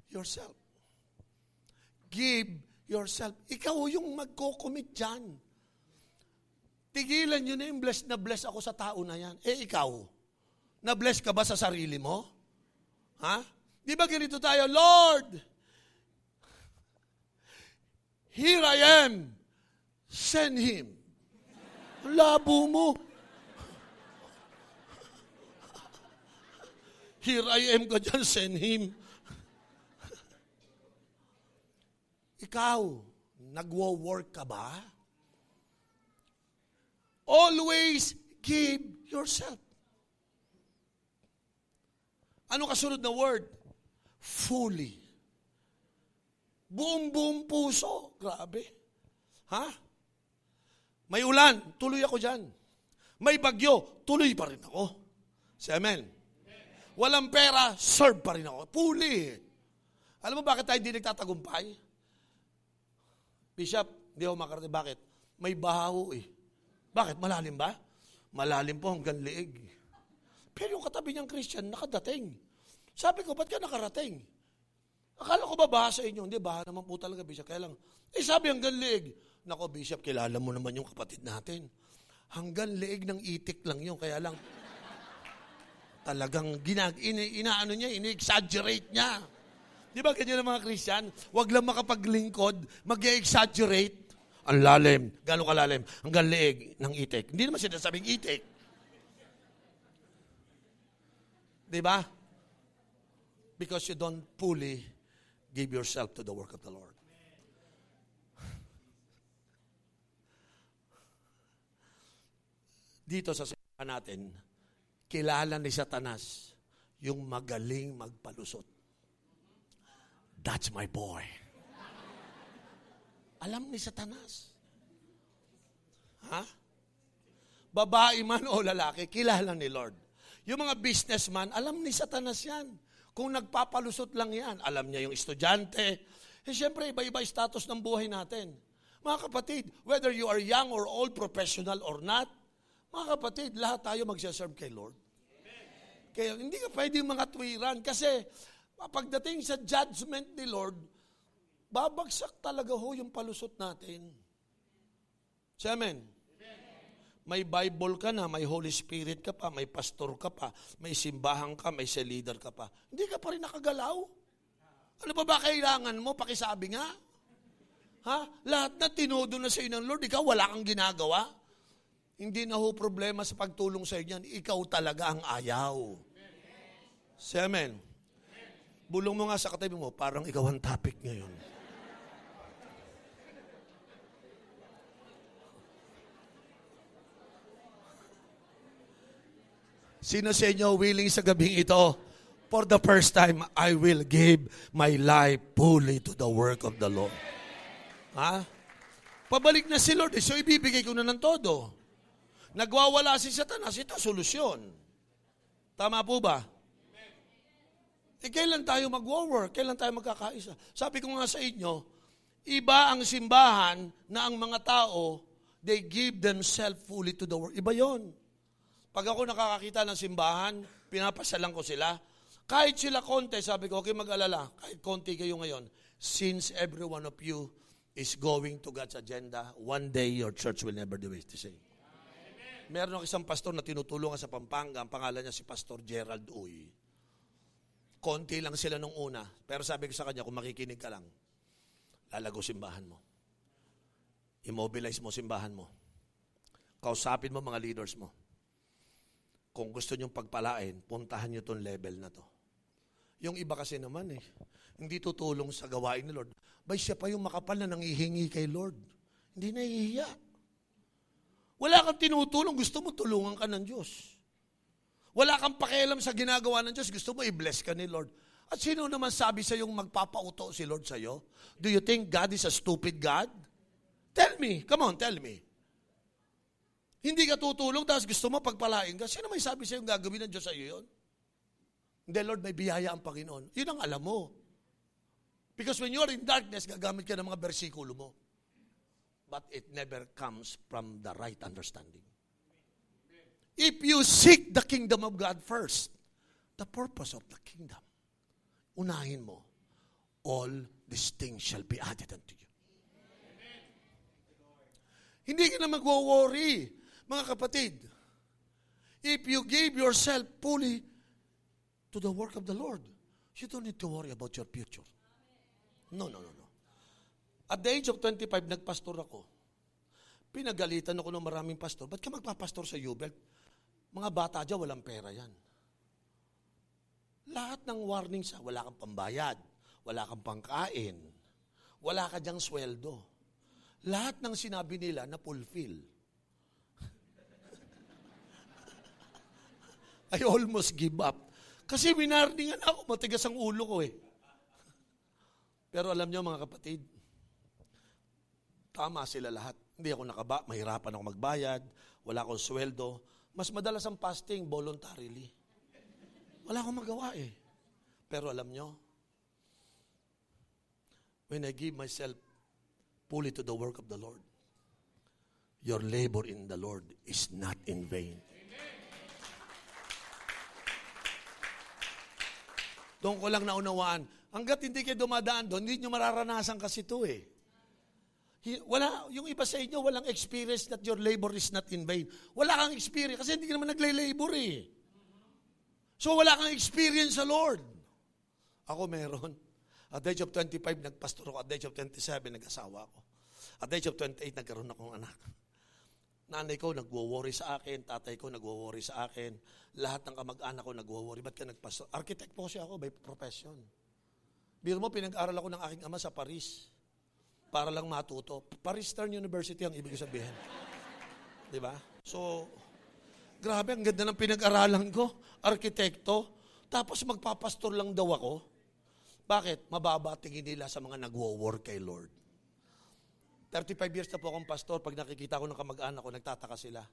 yourself. Give yourself. Ikaw yung magko-commit dyan. Tigilan nyo na yung bless na bless ako sa tao na yan. Eh, ikaw, na-bless ka ba sa sarili mo? Ha? Di ba ganito tayo, Lord, here I am, send Him. Labo mo. Here I am ka dyan, send Him. Ikaw, nagwo-work ka ba? Always give yourself. Ano kasunod na word? Fully. Buong-buong puso. Grabe. Ha? May ulan, tuloy ako dyan. May bagyo, tuloy pa rin ako. Si Amen. Walang pera, serve pa rin ako. Fully. Alam mo bakit tayo hindi nagtatagumpay? Bishop, hindi ako makarating. Bakit? May bahaw eh. Bakit? Malalim ba? Malalim po hanggang liig. Pero yung katabi niyang Christian, nakadating. Sabi ko, ba't ka nakarating? Akala ko ba baha sa inyo? Hindi, baha naman po talaga, Bishop. Kaya lang, eh sabi hanggang leeg. Nako, Bishop, kilala mo naman yung kapatid natin. Hanggang leeg ng itik lang yun. Kaya lang, talagang ginag, ina, inaano niya, ini-exaggerate niya. Di ba ganyan ang mga Christian? Huwag lang makapaglingkod, mag-exaggerate. Ang lalim. Gano'ng kalalim? Hanggang leeg ng itik. Hindi naman sinasabing itik. Di ba? Because you don't fully give yourself to the work of the Lord. Dito sa simbahan natin, kilala ni Satanas yung magaling magpalusot. That's my boy. Alam ni Satanas. Ha? Babae man o lalaki, kilala ni Lord. Yung mga businessman, alam ni Satanas yan. Kung nagpapalusot lang yan, alam niya yung estudyante. Eh, siyempre, iba-iba status ng buhay natin. Mga kapatid, whether you are young or old, professional or not, mga kapatid, lahat tayo magsaserve kay Lord. Kaya hindi ka pwede mga tuwiran kasi pagdating sa judgment ni Lord, babagsak talaga ho yung palusot natin. Say amen. May Bible ka na, may Holy Spirit ka pa, may pastor ka pa, may simbahan ka, may leader ka pa. Hindi ka pa rin nakagalaw. Ano ba ba kailangan mo? Pakisabi nga. Ha? Lahat na tinodo na sa iyo ng Lord, ikaw wala kang ginagawa. Hindi na ho problema sa pagtulong sa inyo. Ikaw talaga ang ayaw. Say amen. Bulong mo nga sa katabi mo, parang ikaw ang topic ngayon. Sino sa inyo willing sa gabing ito? For the first time, I will give my life fully to the work of the Lord. Ha? Pabalik na si Lord, eh, so ibibigay ko na ng todo. Nagwawala si Satanas, ito solusyon. Tama po ba? Eh, kailan tayo mag-work? Kailan tayo magkakaisa? Sabi ko nga sa inyo, iba ang simbahan na ang mga tao, they give themselves fully to the work. Iba yon. Pag ako nakakakita ng simbahan, pinapasalan ko sila. Kahit sila konti, sabi ko, okay mag-alala, kahit konti kayo ngayon, since every one of you is going to God's agenda, one day your church will never do it the same. Meron ako isang pastor na tinutulungan sa Pampanga, ang pangalan niya si Pastor Gerald Uy. Konti lang sila nung una, pero sabi ko sa kanya, kung makikinig ka lang, lalago simbahan mo. Immobilize mo simbahan mo. Kausapin mo mga leaders mo kung gusto nyong pagpalain, puntahan nyo itong level na to. Yung iba kasi naman eh, hindi tutulong sa gawain ni Lord. Bay, siya pa yung makapal na nangihingi kay Lord. Hindi nahihiya. Wala kang tinutulong, gusto mo tulungan ka ng Diyos. Wala kang pakialam sa ginagawa ng Diyos, gusto mo i-bless ka ni Lord. At sino naman sabi sa yung magpapauto si Lord sa iyo? Do you think God is a stupid God? Tell me, come on, tell me. Hindi ka tutulong, tapos gusto mo pagpalain ka. Sino may sabi sa'yo gagawin ng Diyos sa iyo yun? Hindi, Lord, may biyaya ang Panginoon. Yun ang alam mo. Because when you are in darkness, gagamit ka ng mga bersikulo mo. But it never comes from the right understanding. If you seek the kingdom of God first, the purpose of the kingdom, unahin mo, all these things shall be added unto you. Hindi ka na magwo-worry mga kapatid, if you give yourself fully to the work of the Lord, you don't need to worry about your future. No, no, no. At the age of 25, nagpastor ako. Pinagalitan ako ng maraming pastor. Ba't ka magpapastor sa Ubelt? Mga bata dyan, walang pera yan. Lahat ng warning sa, wala kang pambayad, wala kang pangkain, wala ka dyang sweldo. Lahat ng sinabi nila na fulfill. I almost give up. Kasi winarningan ako, matigas ang ulo ko eh. Pero alam niyo mga kapatid, tama sila lahat. Hindi ako nakaba, mahirapan ako magbayad, wala akong sweldo. Mas madalas ang fasting voluntarily. Wala akong magawa eh. Pero alam nyo, when I give myself fully to the work of the Lord, your labor in the Lord is not in vain. Doon ko lang naunawaan. Hanggat hindi kayo dumadaan doon, hindi nyo mararanasan kasi ito eh. Wala, yung iba sa inyo, walang experience that your labor is not in vain. Wala kang experience kasi hindi ka naman nagle-labor eh. So wala kang experience sa Lord. Ako meron. At the age of 25, nagpastor ako. At the age of 27, nag-asawa ako. At the age of 28, nagkaroon akong anak. Nanay ko nagwo-worry sa akin, tatay ko nagwo-worry sa akin, lahat ng kamag-anak ko nagwo-worry. Ba't ka nagpastor? Architect po siya ako by profession. Biro mo, pinag-aral ako ng aking ama sa Paris para lang matuto. Paris-Stern University ang ibig sabihin. Di ba? So, grabe, ang ganda ng pinag-aralan ko. Arkitekto. Tapos magpapastor lang daw ako. Bakit? Mababa tingin nila sa mga nagwo-work kay Lord. 35 years na po akong pastor. Pag nakikita ko ng kamag-anak ko, nagtataka sila.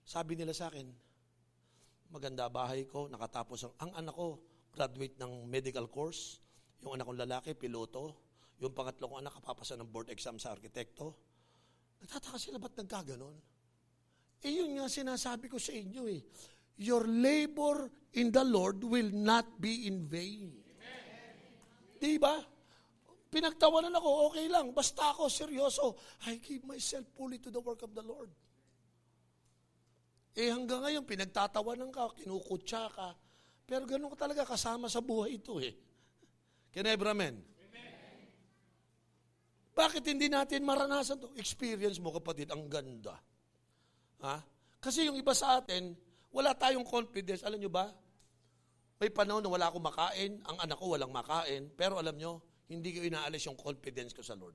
Sabi nila sa akin, maganda bahay ko, nakatapos ang, ang anak ko, graduate ng medical course. Yung anak kong lalaki, piloto. Yung pangatlo kong anak, kapapasa ng board exam sa arkitekto. Nagtataka sila, ba't nagkaganon? Eh yun nga sinasabi ko sa inyo eh. Your labor in the Lord will not be in vain. Di ba? Pinagtawanan ako, okay lang. Basta ako, seryoso. I give myself fully to the work of the Lord. Eh hanggang ngayon, pinagtatawanan ka, kinukutsa ka. Pero ganun ka talaga kasama sa buhay ito eh. Can I amen? Bakit hindi natin maranasan to? Experience mo kapatid, ang ganda. Ha? Kasi yung iba sa atin, wala tayong confidence. Alam nyo ba? May panahon na wala akong makain, ang anak ko walang makain, pero alam nyo, hindi ko inaalis yung confidence ko sa Lord.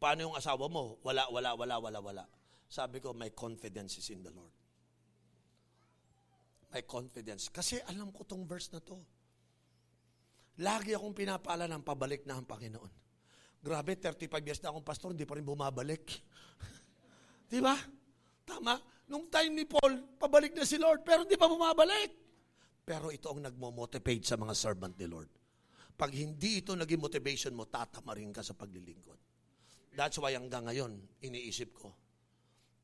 Paano yung asawa mo? Wala, wala, wala, wala, wala. Sabi ko, my confidence is in the Lord. My confidence. Kasi alam ko tong verse na to. Lagi akong pinapala ng pabalik na ang Panginoon. Grabe, 35 years na akong pastor, hindi pa rin bumabalik. Di ba? Tama. Nung time ni Paul, pabalik na si Lord, pero hindi pa bumabalik. Pero ito ang nagmo-motivate sa mga servant ni Lord. Pag hindi ito naging motivation mo, tatama rin ka sa paglilingkod. That's why hanggang ngayon, iniisip ko,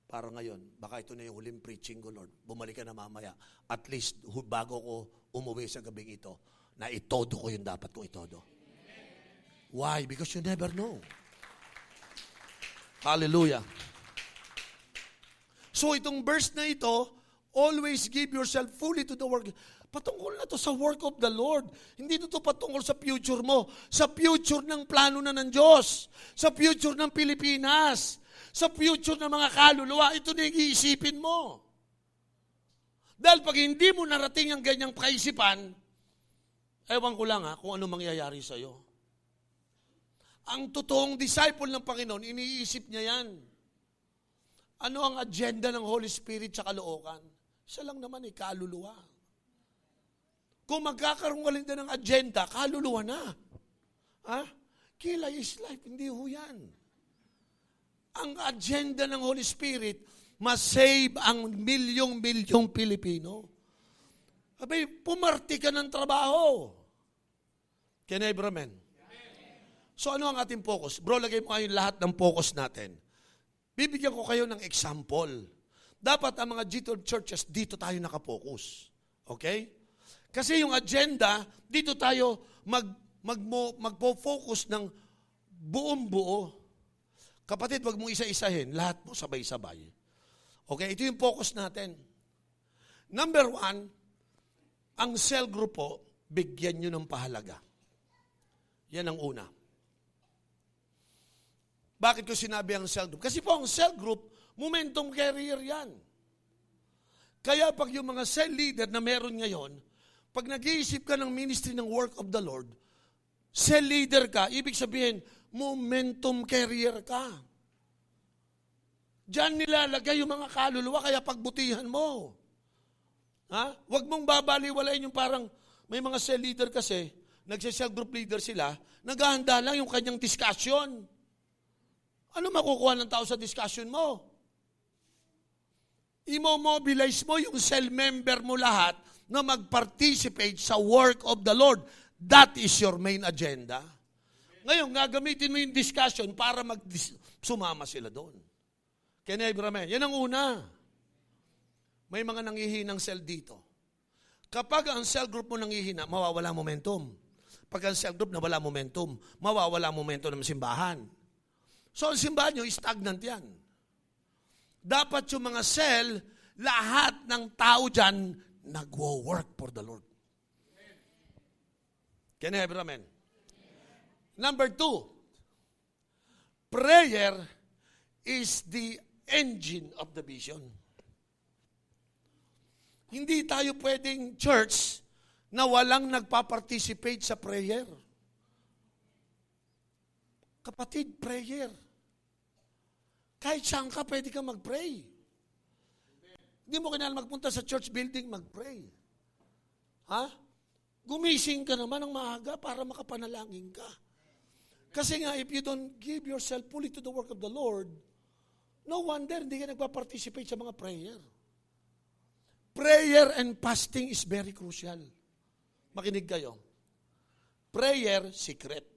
para ngayon, baka ito na yung huling preaching ko, Lord. Bumalik ka na mamaya. At least, bago ko umuwi sa gabing ito, na itodo ko yung dapat kong itodo. Why? Because you never know. Hallelujah. So itong verse na ito, always give yourself fully to the work. Patungkol na to sa work of the Lord. Hindi to patungkol sa future mo. Sa future ng plano na ng Diyos. Sa future ng Pilipinas. Sa future ng mga kaluluwa. Ito na yung iisipin mo. Dahil pag hindi mo narating ang ganyang kaisipan, ewan ko lang ha, kung ano mangyayari sa'yo. Ang totoong disciple ng Panginoon, iniisip niya yan. Ano ang agenda ng Holy Spirit sa kalookan? Isa lang naman eh, kaluluwa. Kung magkakaroon ka din ng agenda, kaluluwa na. Ha? Kilay is life, hindi ho yan. Ang agenda ng Holy Spirit, masave ang milyong-milyong Pilipino. Abay, pumarti ka ng trabaho. Can I, amen? So ano ang ating focus? Bro, lagay mo kayo lahat ng focus natin. Bibigyan ko kayo ng example. Dapat ang mga G12 churches, dito tayo nakapokus. Okay? Kasi yung agenda, dito tayo mag, mag, magpo-focus ng buong buo. Kapatid, wag mong isa-isahin. Lahat mo sabay-sabay. Okay? Ito yung focus natin. Number one, ang cell group po, bigyan nyo ng pahalaga. Yan ang una. Bakit ko sinabi ang cell group? Kasi po ang cell group, momentum carrier yan. Kaya pag yung mga cell leader na meron ngayon, pag nag-iisip ka ng ministry ng work of the Lord, cell leader ka, ibig sabihin, momentum carrier ka. Diyan nilalagay yung mga kaluluwa, kaya pagbutihan mo. Ha? Huwag mong babaliwalain yung parang, may mga cell leader kasi, nagsa-cell group leader sila, naghahanda lang yung kanyang discussion. Ano makukuha ng tao sa discussion mo? Imo-mobilize mo yung cell member mo lahat na mag-participate sa work of the Lord. That is your main agenda. Ngayon, gagamitin mo yung discussion para mag sumama sila doon. Can I Yan ang una. May mga nangihinang cell dito. Kapag ang cell group mo nangihina, mawawala momentum. Pag ang cell group na wala momentum, mawawala momentum ng simbahan. So ang simbahan nyo, stagnant yan. Dapat yung mga cell, lahat ng tao dyan, nagwo-work for the Lord. Can I have it, amen? Number two, prayer is the engine of the vision. Hindi tayo pwedeng church na walang nagpa-participate sa prayer. Kapatid, prayer. Kahit saan ka, pwede ka mag-pray. Hindi mo kailangan magpunta sa church building, mag-pray. Ha? Gumising ka naman ng maaga para makapanalangin ka. Kasi nga, if you don't give yourself fully to the work of the Lord, no wonder hindi ka nagpa-participate sa mga prayer. Prayer and fasting is very crucial. Makinig kayo. Prayer, secret.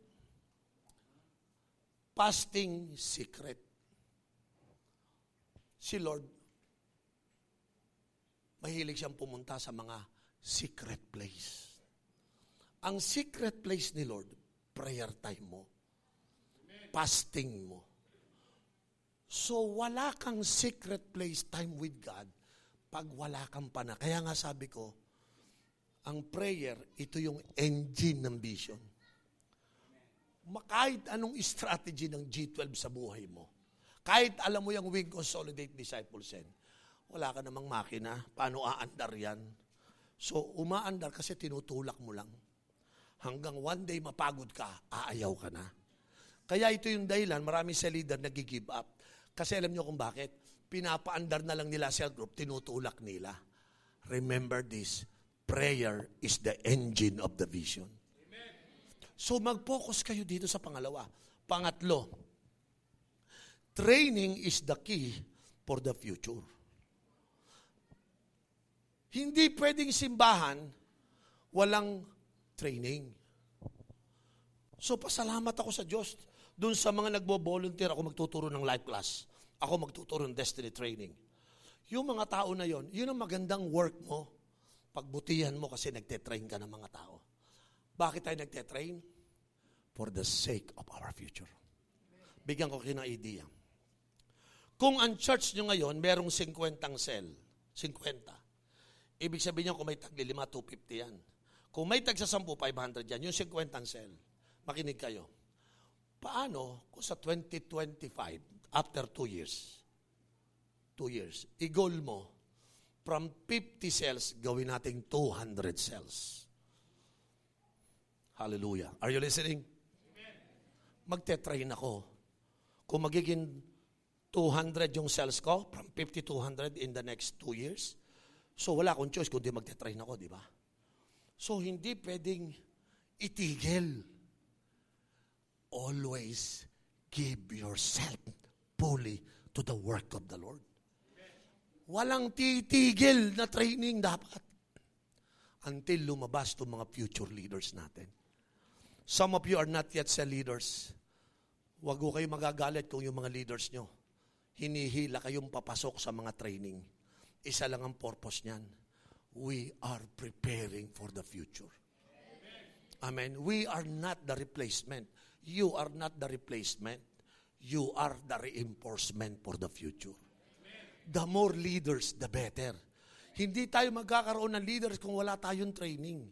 Fasting, secret. Si Lord, mahilig siyang pumunta sa mga secret place. Ang secret place ni Lord, prayer time mo. Fasting mo. So, wala kang secret place time with God pag wala kang pana. Kaya nga sabi ko, ang prayer, ito yung engine ng vision. Kahit anong strategy ng G12 sa buhay mo, kahit alam mo yung Wing Consolidate Disciples End, wala ka namang makina, paano aandar yan? So, umaandar kasi tinutulak mo lang. Hanggang one day mapagod ka, aayaw ka na. Kaya ito yung dahilan, marami sa leader nag-give up. Kasi alam nyo kung bakit? Pinapaandar na lang nila sa group, tinutulak nila. Remember this, prayer is the engine of the vision. So mag-focus kayo dito sa pangalawa. Pangatlo, training is the key for the future. Hindi pwedeng simbahan walang training. So pasalamat ako sa Diyos doon sa mga nagbo-volunteer ako magtuturo ng life class. Ako magtuturo ng destiny training. Yung mga tao na yon, yun ang magandang work mo. Pagbutihan mo kasi nagte-train ka ng mga tao. Bakit tayo nagte-train? For the sake of our future. Bigyan ko kayo ng idea. Kung ang church nyo ngayon, merong 50 cell, 50. Ibig sabihin nyo, kung may tagli 5, 250 yan. Kung may tag sa 10, 500 yan, yung 50 cell. Makinig kayo. Paano kung sa 2025, after 2 years, 2 years, i-goal mo, from 50 cells, gawin nating 200 cells. Hallelujah. Are you listening? Magte-train ako. Kung magiging 200 yung cells ko, from 50 to 100 in the next 2 years. So wala akong choice kundi magte-train ako, di ba? So hindi pwedeng itigil. Always give yourself fully to the work of the Lord. Walang titigil na training dapat until lumabas itong mga future leaders natin. Some of you are not yet sa leaders. Huwag ko kayo magagalit kung yung mga leaders nyo hinihila kayong papasok sa mga training. Isa lang ang purpose niyan. We are preparing for the future. Amen. We are not the replacement. You are not the replacement. You are the reinforcement for the future. The more leaders, the better. Hindi tayo magkakaroon ng leaders kung wala tayong training.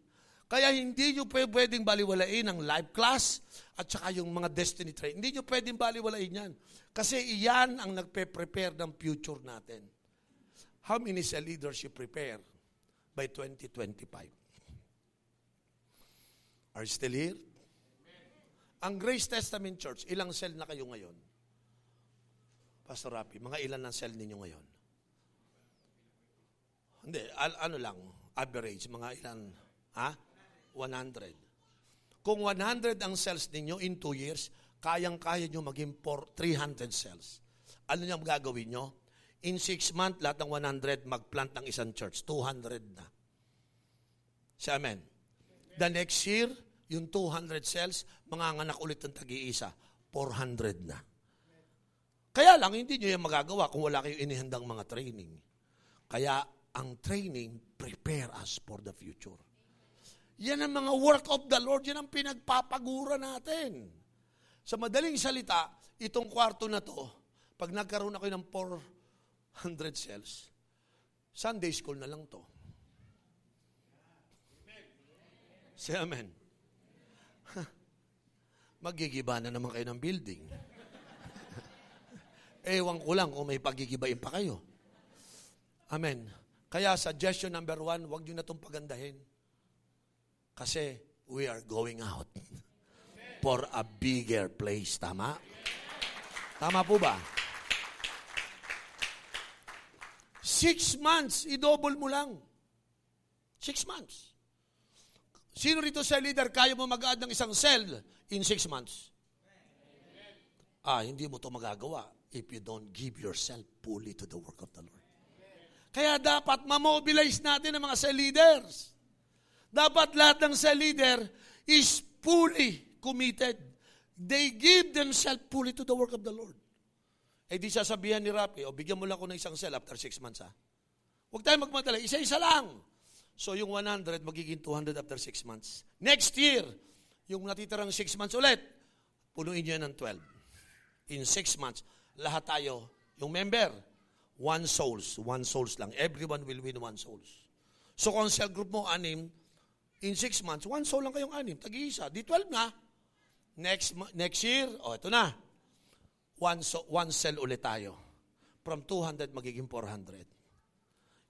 Kaya hindi nyo pwedeng baliwalain ang live class at saka yung mga destiny training. Hindi nyo pwedeng baliwalain yan. Kasi iyan ang nagpe-prepare ng future natin. How many sa leadership prepare by 2025? Are you still here? Ang Grace Testament Church, ilang cell na kayo ngayon? Pastor Rapi, mga ilan ang cell ninyo ngayon? Hindi, al- ano lang, average, mga ilan, ha? 100. Kung 100 ang cells ninyo in 2 years, kayang-kaya nyo maging 300 cells. Ano nyo gagawin nyo? In 6 months, lahat ng 100 magplant ng isang church. 200 na. Say amen. The next year, yung 200 cells, manganganak ulit ng tag-iisa. 400 na. Kaya lang, hindi nyo yan magagawa kung wala kayong inihandang mga training. Kaya, ang training prepare us for the future. Yan ang mga work of the Lord. Yan ang pinagpapagura natin. Sa madaling salita, itong kwarto na to, pag nagkaroon ako ng 400 cells, Sunday school na lang to. Say amen. Magigiba na naman kayo ng building. Ewan ko lang kung may pagigibain pa kayo. Amen. Kaya suggestion number one, huwag nyo na itong pagandahin. Kasi we are going out for a bigger place. Tama? Tama po ba? Six months, i-double mo lang. Six months. Sino rito sa leader, kaya mo mag-add ng isang cell in six months? Ah, hindi mo to magagawa if you don't give yourself fully to the work of the Lord. Kaya dapat mamobilize natin ang mga cell leaders. Dapat lahat ng cell leader is fully committed. They give themselves fully to the work of the Lord. Eh di sasabihan ni Rapi, o bigyan mo lang ako ng isang cell after six months ha. Huwag tayo magmadala, isa-isa lang. So yung 100 magiging 200 after six months. Next year, yung natitirang six months ulit, punuin niyo ng 12. In six months, lahat tayo, yung member, one souls, one souls lang. Everyone will win one souls. So kung cell group mo, anim, in six months, one soul lang kayong anim, tag-iisa. Di 12 na. Next, next year, oh, ito na. One, so, one cell ulit tayo. From 200, magiging 400.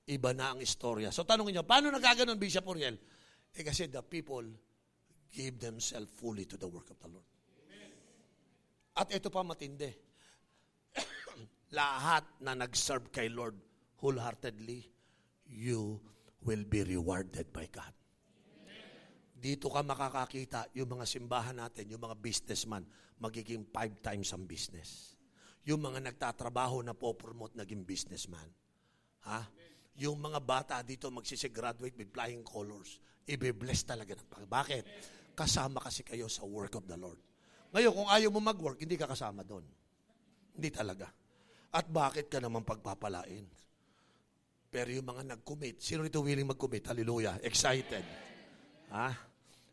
Iba na ang istorya. So tanongin nyo, paano nagkaganon, Bishop Uriel? Eh kasi the people give themselves fully to the work of the Lord. At ito pa matindi. Lahat na nag-serve kay Lord wholeheartedly, you will be rewarded by God. Dito ka makakakita yung mga simbahan natin, yung mga businessman, magiging five times ang business. Yung mga nagtatrabaho na po-promote naging businessman. Ha? Yung mga bata dito magsisigraduate with flying colors. Ibe-bless talaga ng pag. Bakit? Kasama kasi kayo sa work of the Lord. Ngayon, kung ayaw mo mag-work, hindi ka kasama doon. Hindi talaga. At bakit ka naman pagpapalain? Pero yung mga nag-commit, sino rito willing mag-commit? Hallelujah. Excited. Ha?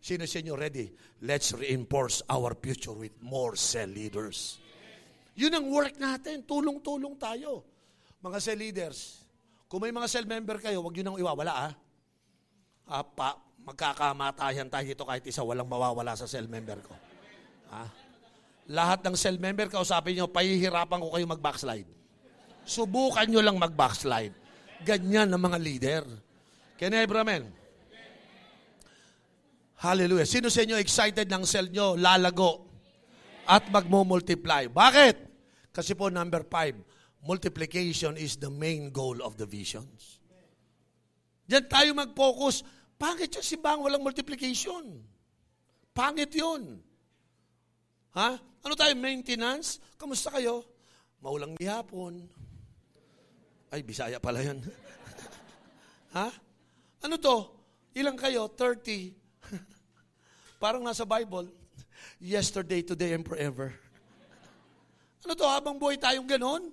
Sino sa inyo ready? Let's reinforce our future with more cell leaders. Yun ang work natin. Tulong-tulong tayo. Mga cell leaders, kung may mga cell member kayo, huwag yun nang iwawala, ah. ah pa, magkakamatayan tayo dito kahit isa, walang mawawala sa cell member ko. Ha? Lahat ng cell member, kausapin nyo, pahihirapan ko kayo mag-backslide. Subukan nyo lang mag-backslide. Ganyan ang mga leader. Can I amen? Hallelujah. Sino sa inyo excited ng cell nyo lalago at magmo-multiply? Bakit? Kasi po number five, multiplication is the main goal of the visions. Diyan tayo mag-focus. Pangit yung simbang walang multiplication. Pangit yun. Ha? Ano tayo? Maintenance? Kamusta kayo? Maulang bihapon. Ay, Bisaya pala yan. ha? Ano to? Ilang kayo? 30. Parang nasa Bible, yesterday, today, and forever. Ano to, habang buhay tayong ganon?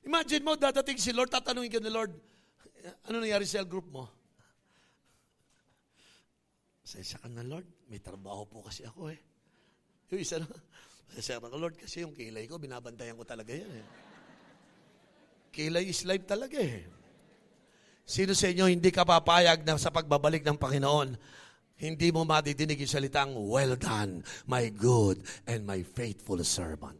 Imagine mo, dadating si Lord, tatanungin ka ni Lord, ano nangyari sa group mo? Sesa ka na, Lord. May trabaho po kasi ako eh. Yung isa na, sesa ka Lord, kasi yung kilay ko, binabantayan ko talaga yan eh. Kilay is life talaga eh. Sino sa inyo hindi ka papayag na sa pagbabalik ng Panginoon hindi mo madidinig yung salitang, well done, my good and my faithful servant.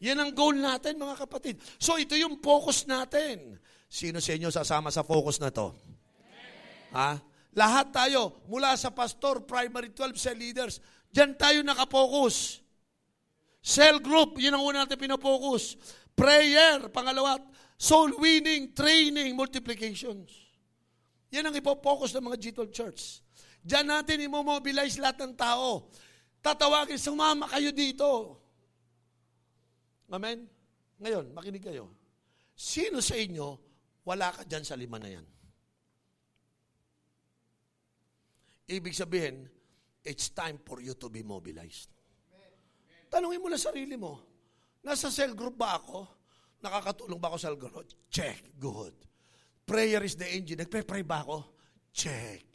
Yan ang goal natin, mga kapatid. So, ito yung focus natin. Sino sa inyo sasama sa focus na to? Ha? Lahat tayo, mula sa pastor, primary 12, cell leaders, dyan tayo nakapokus. Cell group, yun ang una natin pinopokus. Prayer, pangalawa, soul winning, training, multiplications. Yan ang ipopokus ng mga G12 Church. Diyan natin imomobilize lahat ng tao. Tatawagin, sumama kayo dito. Amen? Ngayon, makinig kayo. Sino sa inyo, wala ka dyan sa lima na yan? Ibig sabihin, it's time for you to be mobilized. Tanungin mo na sarili mo, nasa cell group ba ako? Nakakatulong ba ako sa cell group? Check, good. Prayer is the engine. Nagpe-pray ba ako? Check.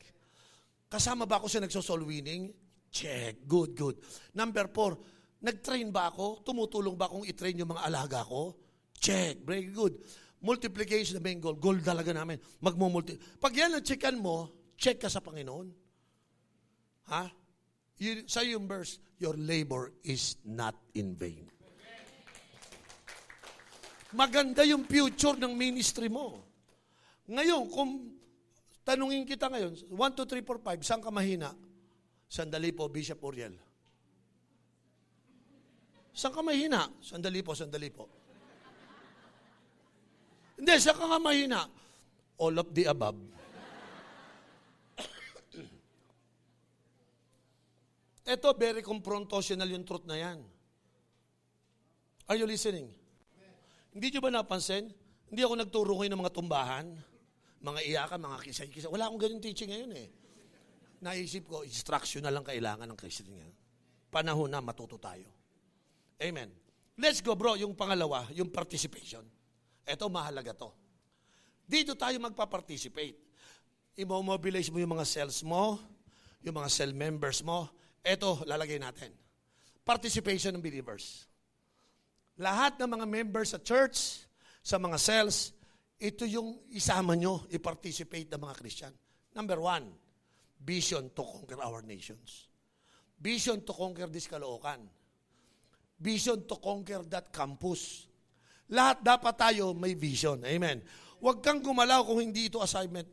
Kasama ba ako sa nagsosoul winning? Check. Good, good. Number four, nag-train ba ako? Tumutulong ba akong i-train yung mga alaga ko? Check. Very good. Multiplication na main goal. Goal talaga namin. Magmumulti. Pag yan ang checkan mo, check ka sa Panginoon. Ha? You, sa yung verse, your labor is not in vain. Maganda yung future ng ministry mo. Ngayon, kung tanungin kita ngayon, 1, 2, 3, 4, 5, saan ka mahina? Sandali po, Bishop Uriel. Saan ka mahina? Sandali po, sandali po. Hindi, saan ka nga mahina? All of the above. Ito, very confrontational yung truth na yan. Are you listening? Hindi nyo ba napansin? Hindi ako nagturo kayo ng mga tumbahan, mga iyakan, mga kisay-kisay. Wala akong ganyung teaching ngayon eh. Naisip ko, instruction na lang kailangan ng Christian ngayon. Panahon na matuto tayo. Amen. Let's go bro, yung pangalawa, yung participation. Ito, mahalaga to. Dito tayo magpa-participate. Imo-mobilize mo yung mga cells mo, yung mga cell members mo. Ito, lalagay natin. Participation ng believers. Lahat ng mga members sa church, sa mga cells, ito yung isama nyo, i-participate ng mga Christian. Number one, vision to conquer our nations. Vision to conquer this Caloocan. Vision to conquer that campus. Lahat dapat tayo may vision. Amen. Huwag kang gumalaw kung hindi ito assignment.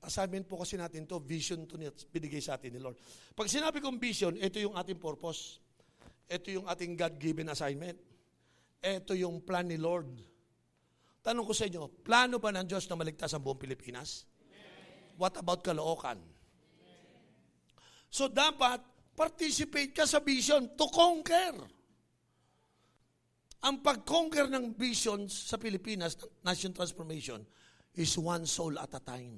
Assignment po kasi natin to, vision to binigay sa atin ni Lord. Pag sinabi kong vision, ito yung ating purpose. Ito yung ating God-given assignment. Ito yung plan ni Lord. Tanong ko sa inyo, plano ba ng Diyos na maligtas ang buong Pilipinas? What about Caloocan? So dapat participate ka sa vision to conquer. Ang pag-conquer ng vision sa Pilipinas, nation transformation, is one soul at a time.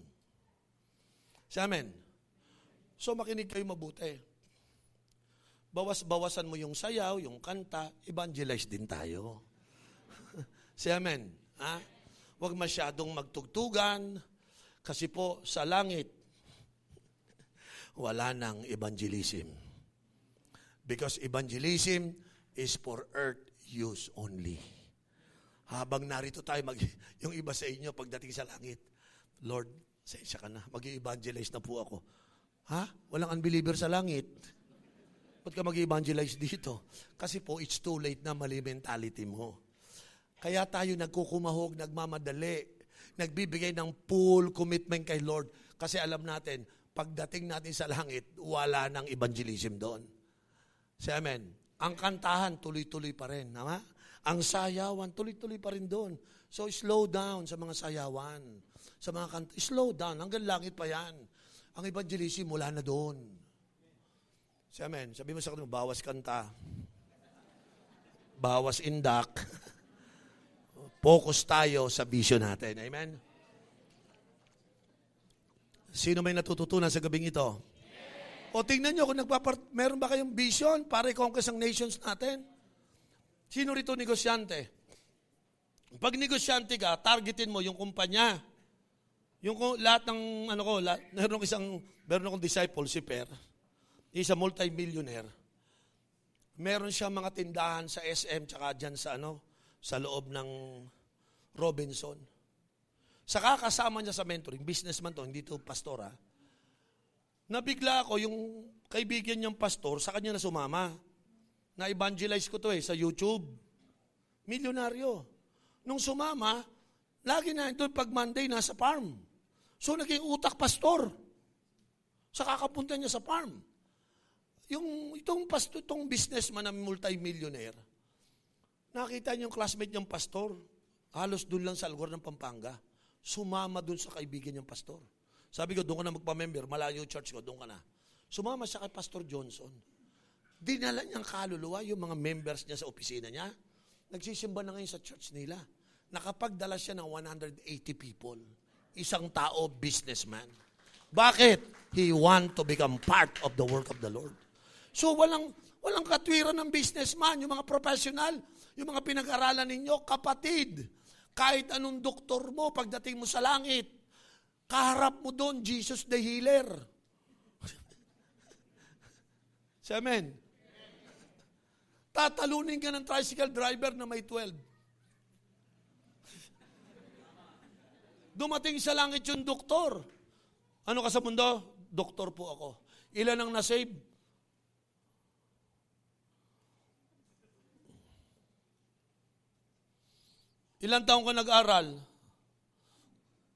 Si Amen. So makinig kayo mabuti. Bawas-bawasan mo yung sayaw, yung kanta, evangelize din tayo. si Amen. Ha? Huwag masyadong magtugtugan, kasi po sa langit, wala nang evangelism. Because evangelism is for earth use only. Habang narito tayo, mag, yung iba sa inyo, pagdating sa langit, Lord, sensya ka na, mag-evangelize na po ako. Ha? Walang unbeliever sa langit. Ba't ka mag-evangelize dito? Kasi po, it's too late na mali mentality mo. Kaya tayo nagkukumahog, nagmamadali, nagbibigay ng full commitment kay Lord. Kasi alam natin, pagdating natin sa langit, wala nang evangelism doon. Say amen. Ang kantahan, tuloy-tuloy pa rin. Nama? Ang sayawan, tuloy-tuloy pa rin doon. So, slow down sa mga sayawan. Sa mga kanta. Slow down. Hanggang langit pa yan. Ang evangelism, mula na doon. Say amen. Sabi mo sa kanila, bawas kanta. Bawas indak. Focus tayo sa vision natin. Amen? Sino may natututunan sa gabing ito? O tingnan nyo kung nagpapart, meron ba kayong vision para i-conquest ang nations natin? Sino rito negosyante? Pag negosyante ka, targetin mo yung kumpanya. Yung lahat ng, ano ko, lahat, meron isang, meron akong disciple, si Per. Isa multi-millionaire. Meron siya mga tindahan sa SM, tsaka dyan sa, ano, sa loob ng Robinson. Sa kakasama niya sa mentoring, businessman to, hindi to pastora, Nabigla ako yung kaibigan niyang pastor, sa kanya na sumama. Na-evangelize ko to eh, sa YouTube. Milyonaryo. Nung sumama, lagi na ito pag Monday nasa farm. So naging utak pastor. Sa kakapunta niya sa farm. Yung itong pastor, itong businessman na multi-millionaire, nakita niya yung classmate niyang pastor, halos doon lang sa Algor ng Pampanga. Sumama doon sa kaibigan niyang pastor. Sabi ko, doon ka na magpa-member, malayo church ko, doon ka na. Sumama siya kay Pastor Johnson. Dinala niyang kaluluwa yung mga members niya sa opisina niya. Nagsisimba na ngayon sa church nila. Nakapagdala siya ng 180 people. Isang tao, businessman. Bakit? He want to become part of the work of the Lord. So walang walang katwiran ng businessman, yung mga professional, yung mga pinag-aralan ninyo, kapatid. Kahit anong doktor mo, pagdating mo sa langit, kaharap mo doon, Jesus the healer. Say amen. Tatalunin ka ng tricycle driver na may 12. Dumating sa langit yung doktor. Ano ka sa mundo? Doktor po ako. Ilan ang nasave? Ilan taong ka nag-aral?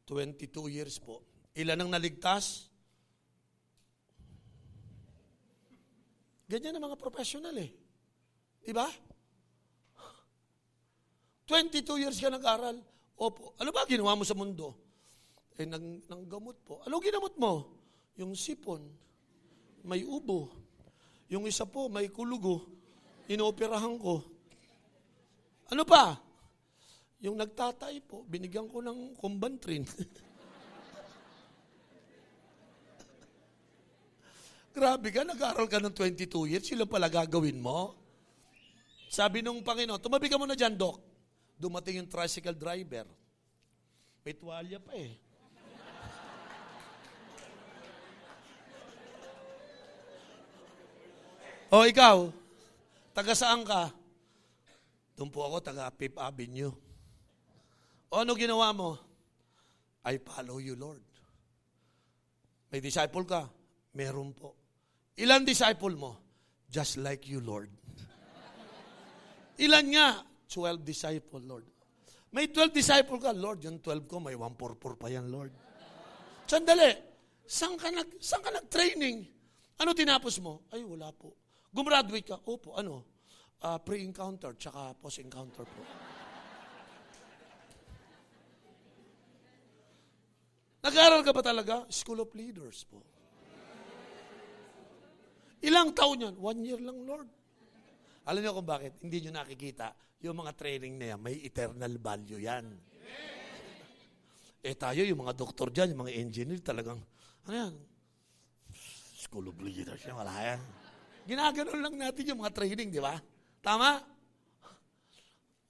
22 years po. Ilan ang naligtas? Ganyan ang mga professional eh. Di ba? 22 years ka nag-aral. Opo. Ano ba ginawa mo sa mundo? Eh, nang, nang gamot po. Ano ginamot mo? Yung sipon. May ubo. Yung isa po, may kulugo. Inooperahan ko. Ano pa? Yung nagtatay po, binigyan ko ng kumbantrin. Grabe ka, nag-aral ka ng 22 years, sila pala gagawin mo. Sabi nung Panginoon, tumabi ka muna dyan, Doc. Dumating yung tricycle driver. May tuwalya pa eh. o ikaw, taga saan ka? Doon po ako, taga Fifth Avenue. O ano ginawa mo? I follow you, Lord. May disciple ka? Meron po. Ilan disciple mo? Just like you, Lord. Ilan nga? 12 disciple, Lord. May 12 disciple ka, Lord. Yung 12 ko, may 144 pa yan, Lord. Sandali. Saan ka, nag, saan ka nag-training? Ano tinapos mo? Ay, wala po. Gumraduate ka? Opo, ano? Uh, pre-encounter, tsaka post-encounter po. Nag-aaral ka ba talaga? School of Leaders po. Ilang taon yan? One year lang, Lord. Alam niyo kung bakit? Hindi niyo nakikita. Yung mga training na yan, may eternal value yan. eh tayo, yung mga doktor dyan, yung mga engineer, talagang, ano yan? School of Leaders yan, wala yan. Ginaganon lang natin yung mga training, di ba? Tama?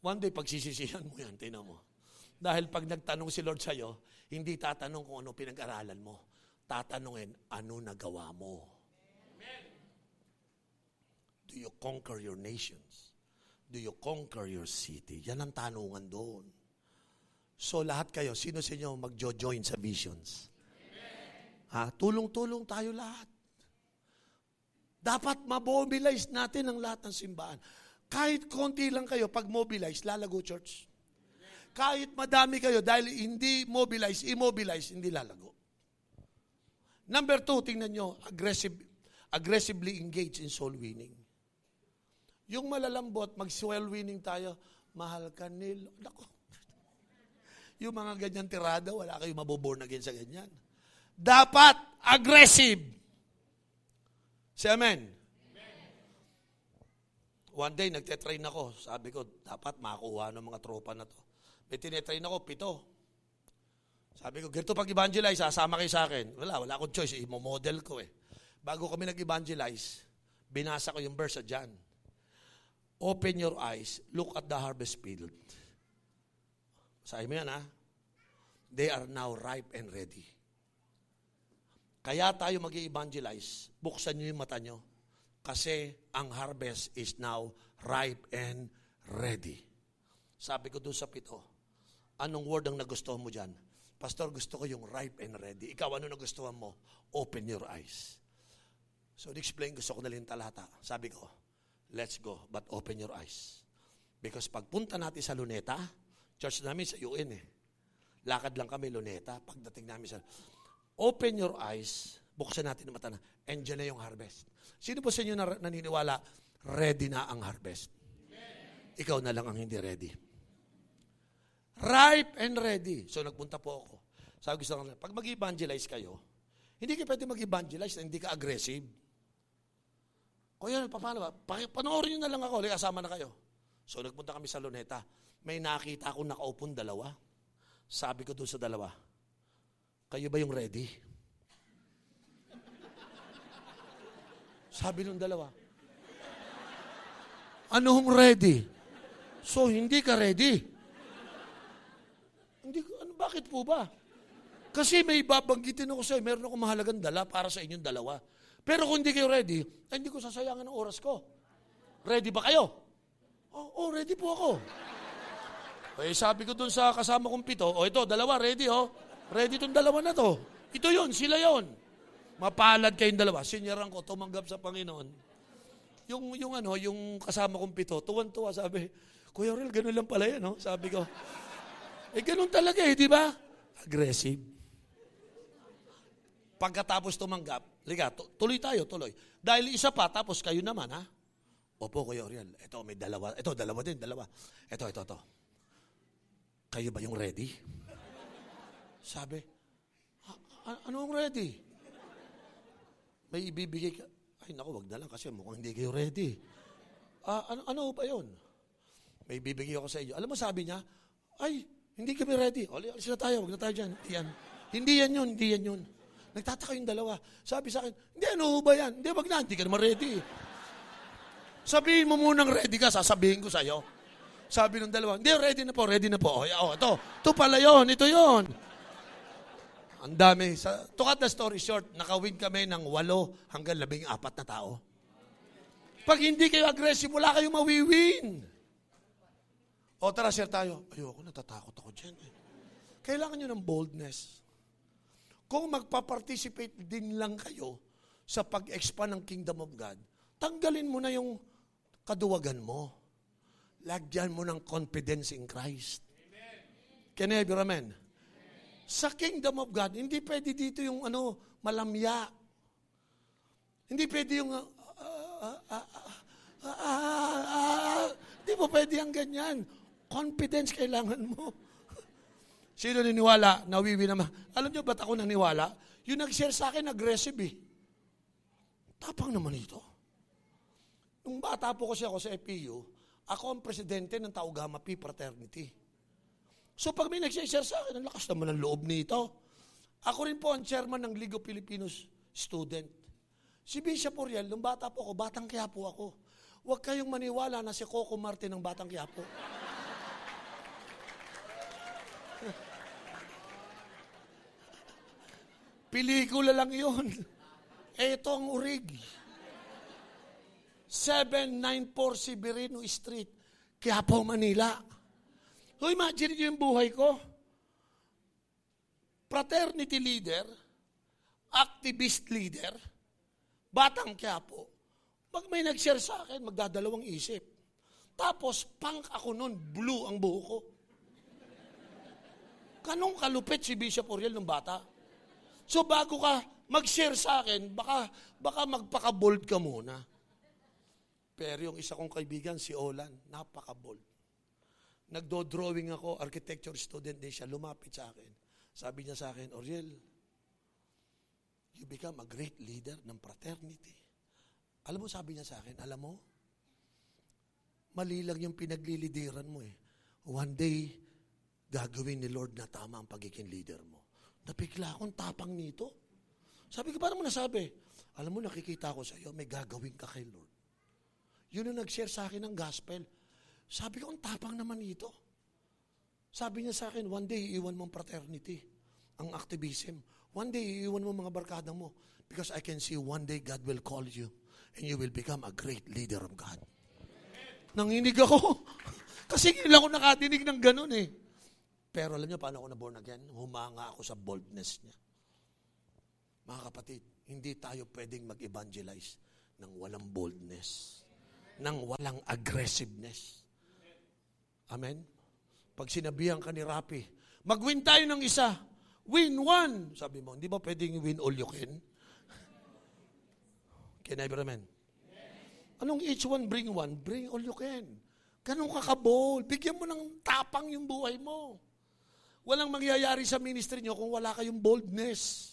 One day, pagsisisihan mo yan, tinan mo. Dahil pag nagtanong si Lord sa'yo, hindi tatanong kung ano pinag-aralan mo. Tatanungin, ano nagawa mo? Amen. Do you conquer your nations? Do you conquer your city? Yan ang tanungan doon. So lahat kayo, sino sa inyo magjo-join sa visions? Amen. Ha? Tulong-tulong tayo lahat. Dapat mamobilize natin ang lahat ng simbahan. Kahit konti lang kayo, pag mobilize, lalago church. Kahit madami kayo, dahil hindi mobilize, immobilize, hindi lalago. Number two, tingnan nyo, aggressive, aggressively engage in soul winning. Yung malalambot, mag-soul winning tayo, mahal ka nil. Nako. Yung mga ganyan tirada, wala kayo maboborn again sa ganyan. Dapat aggressive. Say amen. amen. One day, nagte-train ako. Sabi ko, dapat makuha ng mga tropa na to. May tinetrain ako, pito. Sabi ko, ganito pag-evangelize, sasama kayo sa akin. Wala, wala akong choice. Imo-model ko eh. Bago kami nag-evangelize, binasa ko yung verse dyan. Open your eyes, look at the harvest field. Sabi mo yan ha? They are now ripe and ready. Kaya tayo mag evangelize buksan nyo yung mata nyo. Kasi ang harvest is now ripe and ready. Sabi ko doon sa pito, Anong word ang nagustuhan mo dyan? Pastor, gusto ko yung ripe and ready. Ikaw, ano nagustuhan mo? Open your eyes. So, explain, gusto ko na lang talata. Sabi ko, let's go, but open your eyes. Because pagpunta natin sa Luneta, church namin sa UN eh. Lakad lang kami Luneta, pagdating namin sa... Open your eyes, buksan natin ang mata na, and na yung harvest. Sino po sa inyo na naniniwala, ready na ang harvest? Ikaw na lang ang hindi ready. Ripe and ready. So nagpunta po ako. Sabi ko sa kanila, pag mag-evangelize kayo, hindi kayo pwede mag-evangelize na hindi ka aggressive. Kuya, paano ba? Panoorin nyo na lang ako, kasama na kayo. So nagpunta kami sa Luneta. May nakita akong nakaupon dalawa. Sabi ko doon sa dalawa, kayo ba yung ready? Sabi nung dalawa, anong ready? So, hindi ka ready. Bakit po ba? Kasi may babanggitin ako sa'yo, meron akong mahalagang dala para sa inyong dalawa. Pero kung hindi kayo ready, ay hindi ko sasayangan ng oras ko. Ready ba kayo? Oh, oh ready po ako. Eh, sabi ko dun sa kasama kong pito, oh ito, dalawa, ready oh. Ready tong dalawa na to. Ito yon, sila yon. Mapalad kayong dalawa. Sinyaran ko, tumanggap sa Panginoon. Yung, yung ano, yung kasama kong pito, tuwan-tuwa, sabi, Kuya Aurel, ganun lang pala yan, no? Sabi ko, eh, ganun talaga eh, di ba? Aggressive. Pagkatapos tumanggap, liga, tuloy tayo, tuloy. Dahil isa pa, tapos kayo naman, ha? Opo, Kuya Aurel, ito, may dalawa. Ito, dalawa din, dalawa. Ito, ito, ito. Kayo ba yung ready? Sabi, ano ang ready? May ibibigay ka. Ay, naku, wag na lang kasi mukhang hindi kayo ready. Ah, ano, ano ba yun? May ibibigay ako sa inyo. Alam mo, sabi niya, ay, hindi kami ready. O, alis na tayo, wag na tayo dyan. Hindi yan. Hindi yan yun, hindi yan yun. Nagtataka yung dalawa. Sabi sa akin, hindi, ano ba yan? Hindi, wag na, hindi ka naman ready. Sabihin mo munang ready ka, sasabihin ko sa'yo. Sabi ng dalawa, hindi, ready na po, ready na po. O, oh, ito, ito pala yon, ito yon. Ang dami. Sa, to cut the story short, nakawin kami ng walo hanggang labing apat na tao. Pag hindi kayo aggressive, wala kayong mawiwin. O tara, share tayo. Ayoko, natatakot ako dyan. Eh. Kailangan nyo ng boldness. Kung magpa-participate din lang kayo sa pag-expand ng kingdom of God, tanggalin mo na yung kaduwagan mo. Lagyan mo ng confidence in Christ. Amen. Can I hear amen? Sa kingdom of God, hindi pwede dito yung ano, malamya. Hindi pwede yung uh, uh, uh, uh, uh, uh, hindi mo pwede ang ganyan. Confidence kailangan mo. Sino niniwala? Nawiwi naman. Alam niyo ba't ako naniwala? Yung nag-share sa akin, aggressive eh. Tapang naman ito. Nung bata po kasi ako sa EPU, ako ang presidente ng Taugama Pi Fraternity. So pag may nagsishare sa akin, ang lakas naman ng loob nito. Ako rin po ang chairman ng League of Filipinos Student. Si Bishop Oriel, nung bata po ako, batang kaya po ako. Huwag kayong maniwala na si Coco Martin ng batang kaya po. Pelikula lang yun. Ito ang urig. 794 Severino Street, Quiapo, Manila. So imagine nyo yung buhay ko. Fraternity leader, activist leader, batang Quiapo. Pag may nag-share sa akin, magdadalawang isip. Tapos, punk ako noon, blue ang buho ko. Kanong kalupit si Bishop Oriel ng bata? So bago ka mag-share sa akin, baka, baka magpaka-bold ka muna. Pero yung isa kong kaibigan, si Olan, napaka-bold. Nagdo-drawing ako, architecture student din siya, lumapit sa akin. Sabi niya sa akin, Oriel, you become a great leader ng fraternity. Alam mo, sabi niya sa akin, alam mo, mali lang yung pinaglilideran mo eh. One day, gagawin ni Lord na tama ang pagiging leader mo. Napigla akong tapang nito. Sabi ko, paano mo nasabi? Alam mo, nakikita ko sa iyo, may gagawin ka kay Lord. Yun ang nag-share sa akin ng gospel. Sabi ko, ang tapang naman ito. Sabi niya sa akin, one day, iiwan mo ang fraternity, ang activism. One day, iiwan mo mga barkada mo. Because I can see one day God will call you and you will become a great leader of God. Nanginig ako. Kasi hindi lang ako nakatinig ng ganun eh. Pero alam niyo paano ako na-born again? Humanga ako sa boldness niya. Mga kapatid, hindi tayo pwedeng mag-evangelize ng walang boldness, ng walang aggressiveness. Amen? Pag sinabihan ka ni Rapi, mag-win tayo ng isa. Win one. Sabi mo, hindi ba pwedeng win all you can? Can I amen? Anong each one bring one? Bring all you can. Ganun ka. Bigyan mo ng tapang yung buhay mo. Walang mangyayari sa ministry nyo kung wala kayong boldness.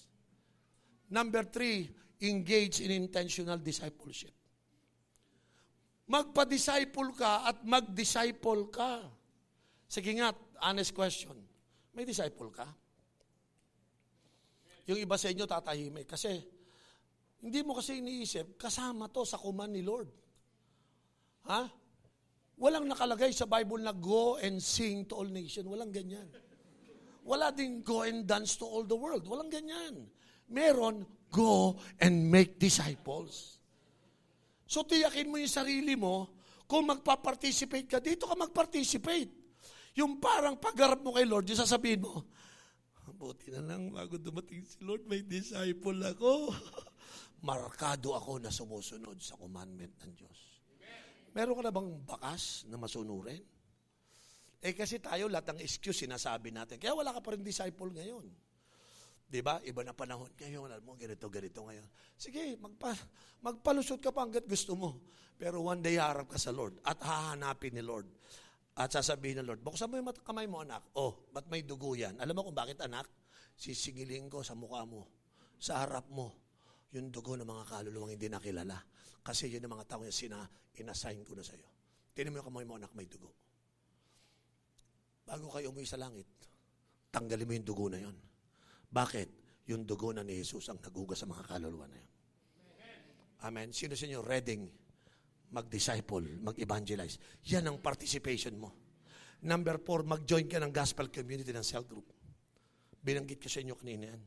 Number three, engage in intentional discipleship. Magpa-disciple ka at mag-disciple ka. Sige nga, honest question. May disciple ka? Yung iba sa inyo tatahimik. Kasi, hindi mo kasi iniisip, kasama to sa kuman ni Lord. Ha? Walang nakalagay sa Bible na go and sing to all nations. Walang ganyan. Wala ding go and dance to all the world. Walang ganyan. Meron, go and make disciples. So tiyakin mo yung sarili mo, kung magpa-participate ka, dito ka mag-participate. Yung parang paggarap mo kay Lord, yung sasabihin mo, buti na lang bago dumating si Lord, may disciple ako. Markado ako na sumusunod sa commandment ng Diyos. Meron ka na bang bakas na masunurin? Eh kasi tayo lahat ng excuse sinasabi natin. Kaya wala ka pa rin disciple ngayon. Di ba? Iba na panahon ngayon. Alam mo, ganito, ganito ngayon. Sige, magpa, magpalusot ka pa hanggat gusto mo. Pero one day harap ka sa Lord at hahanapin ni Lord. At sasabihin ng Lord, buksan mo yung kamay mo, anak. Oh, ba't may dugo yan? Alam mo kung bakit, anak? Sisingiling ko sa mukha mo, sa harap mo, yung dugo ng mga kaluluwang hindi nakilala. Kasi yun ang mga tao yung sina, inassign ko na sa iyo. Tinan mo yung kamay mo, anak, may dugo. Bago kayo umuwi sa langit, tanggalin mo yung dugo na yon. Bakit? Yung dugo na ni Jesus ang nagugas sa mga kaluluwa na yun. Amen. Sino sa inyo reading mag-disciple, mag-evangelize? Yan ang participation mo. Number four, mag-join ka ng gospel community ng cell group. Binanggit ko sa inyo kanina yan.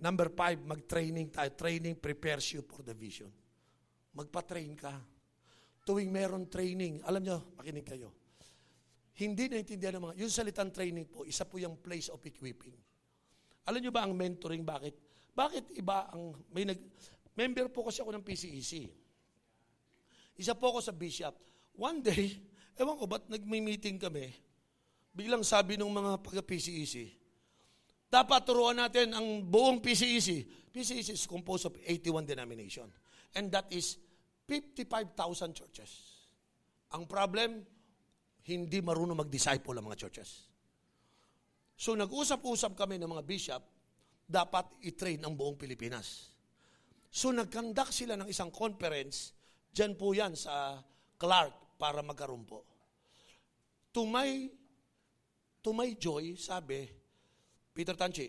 Number five, mag-training tayo. Training prepares you for the vision. Magpa-train ka. Tuwing meron training, alam nyo, makinig kayo. Hindi naintindihan ng mga, yung salitang training po, isa po yung place of equipping. Alam nyo ba ang mentoring, bakit? Bakit iba ang, may nag, member po kasi ako ng PCEC. Isa po ako sa bishop. One day, ewan ko ba't nagmi-meeting kami, biglang sabi ng mga pagka-PCEC, dapat turuan natin ang buong PCEC. PCEC is composed of 81 denomination. And that is 55,000 churches. Ang problem, hindi marunong mag-disciple ang mga churches. So nag-usap-usap kami ng mga bishop, dapat i-train ang buong Pilipinas. So nagkandak sila ng isang conference, dyan po yan sa Clark para magkaroon po. To my, to my joy, sabi, Peter Tanchi,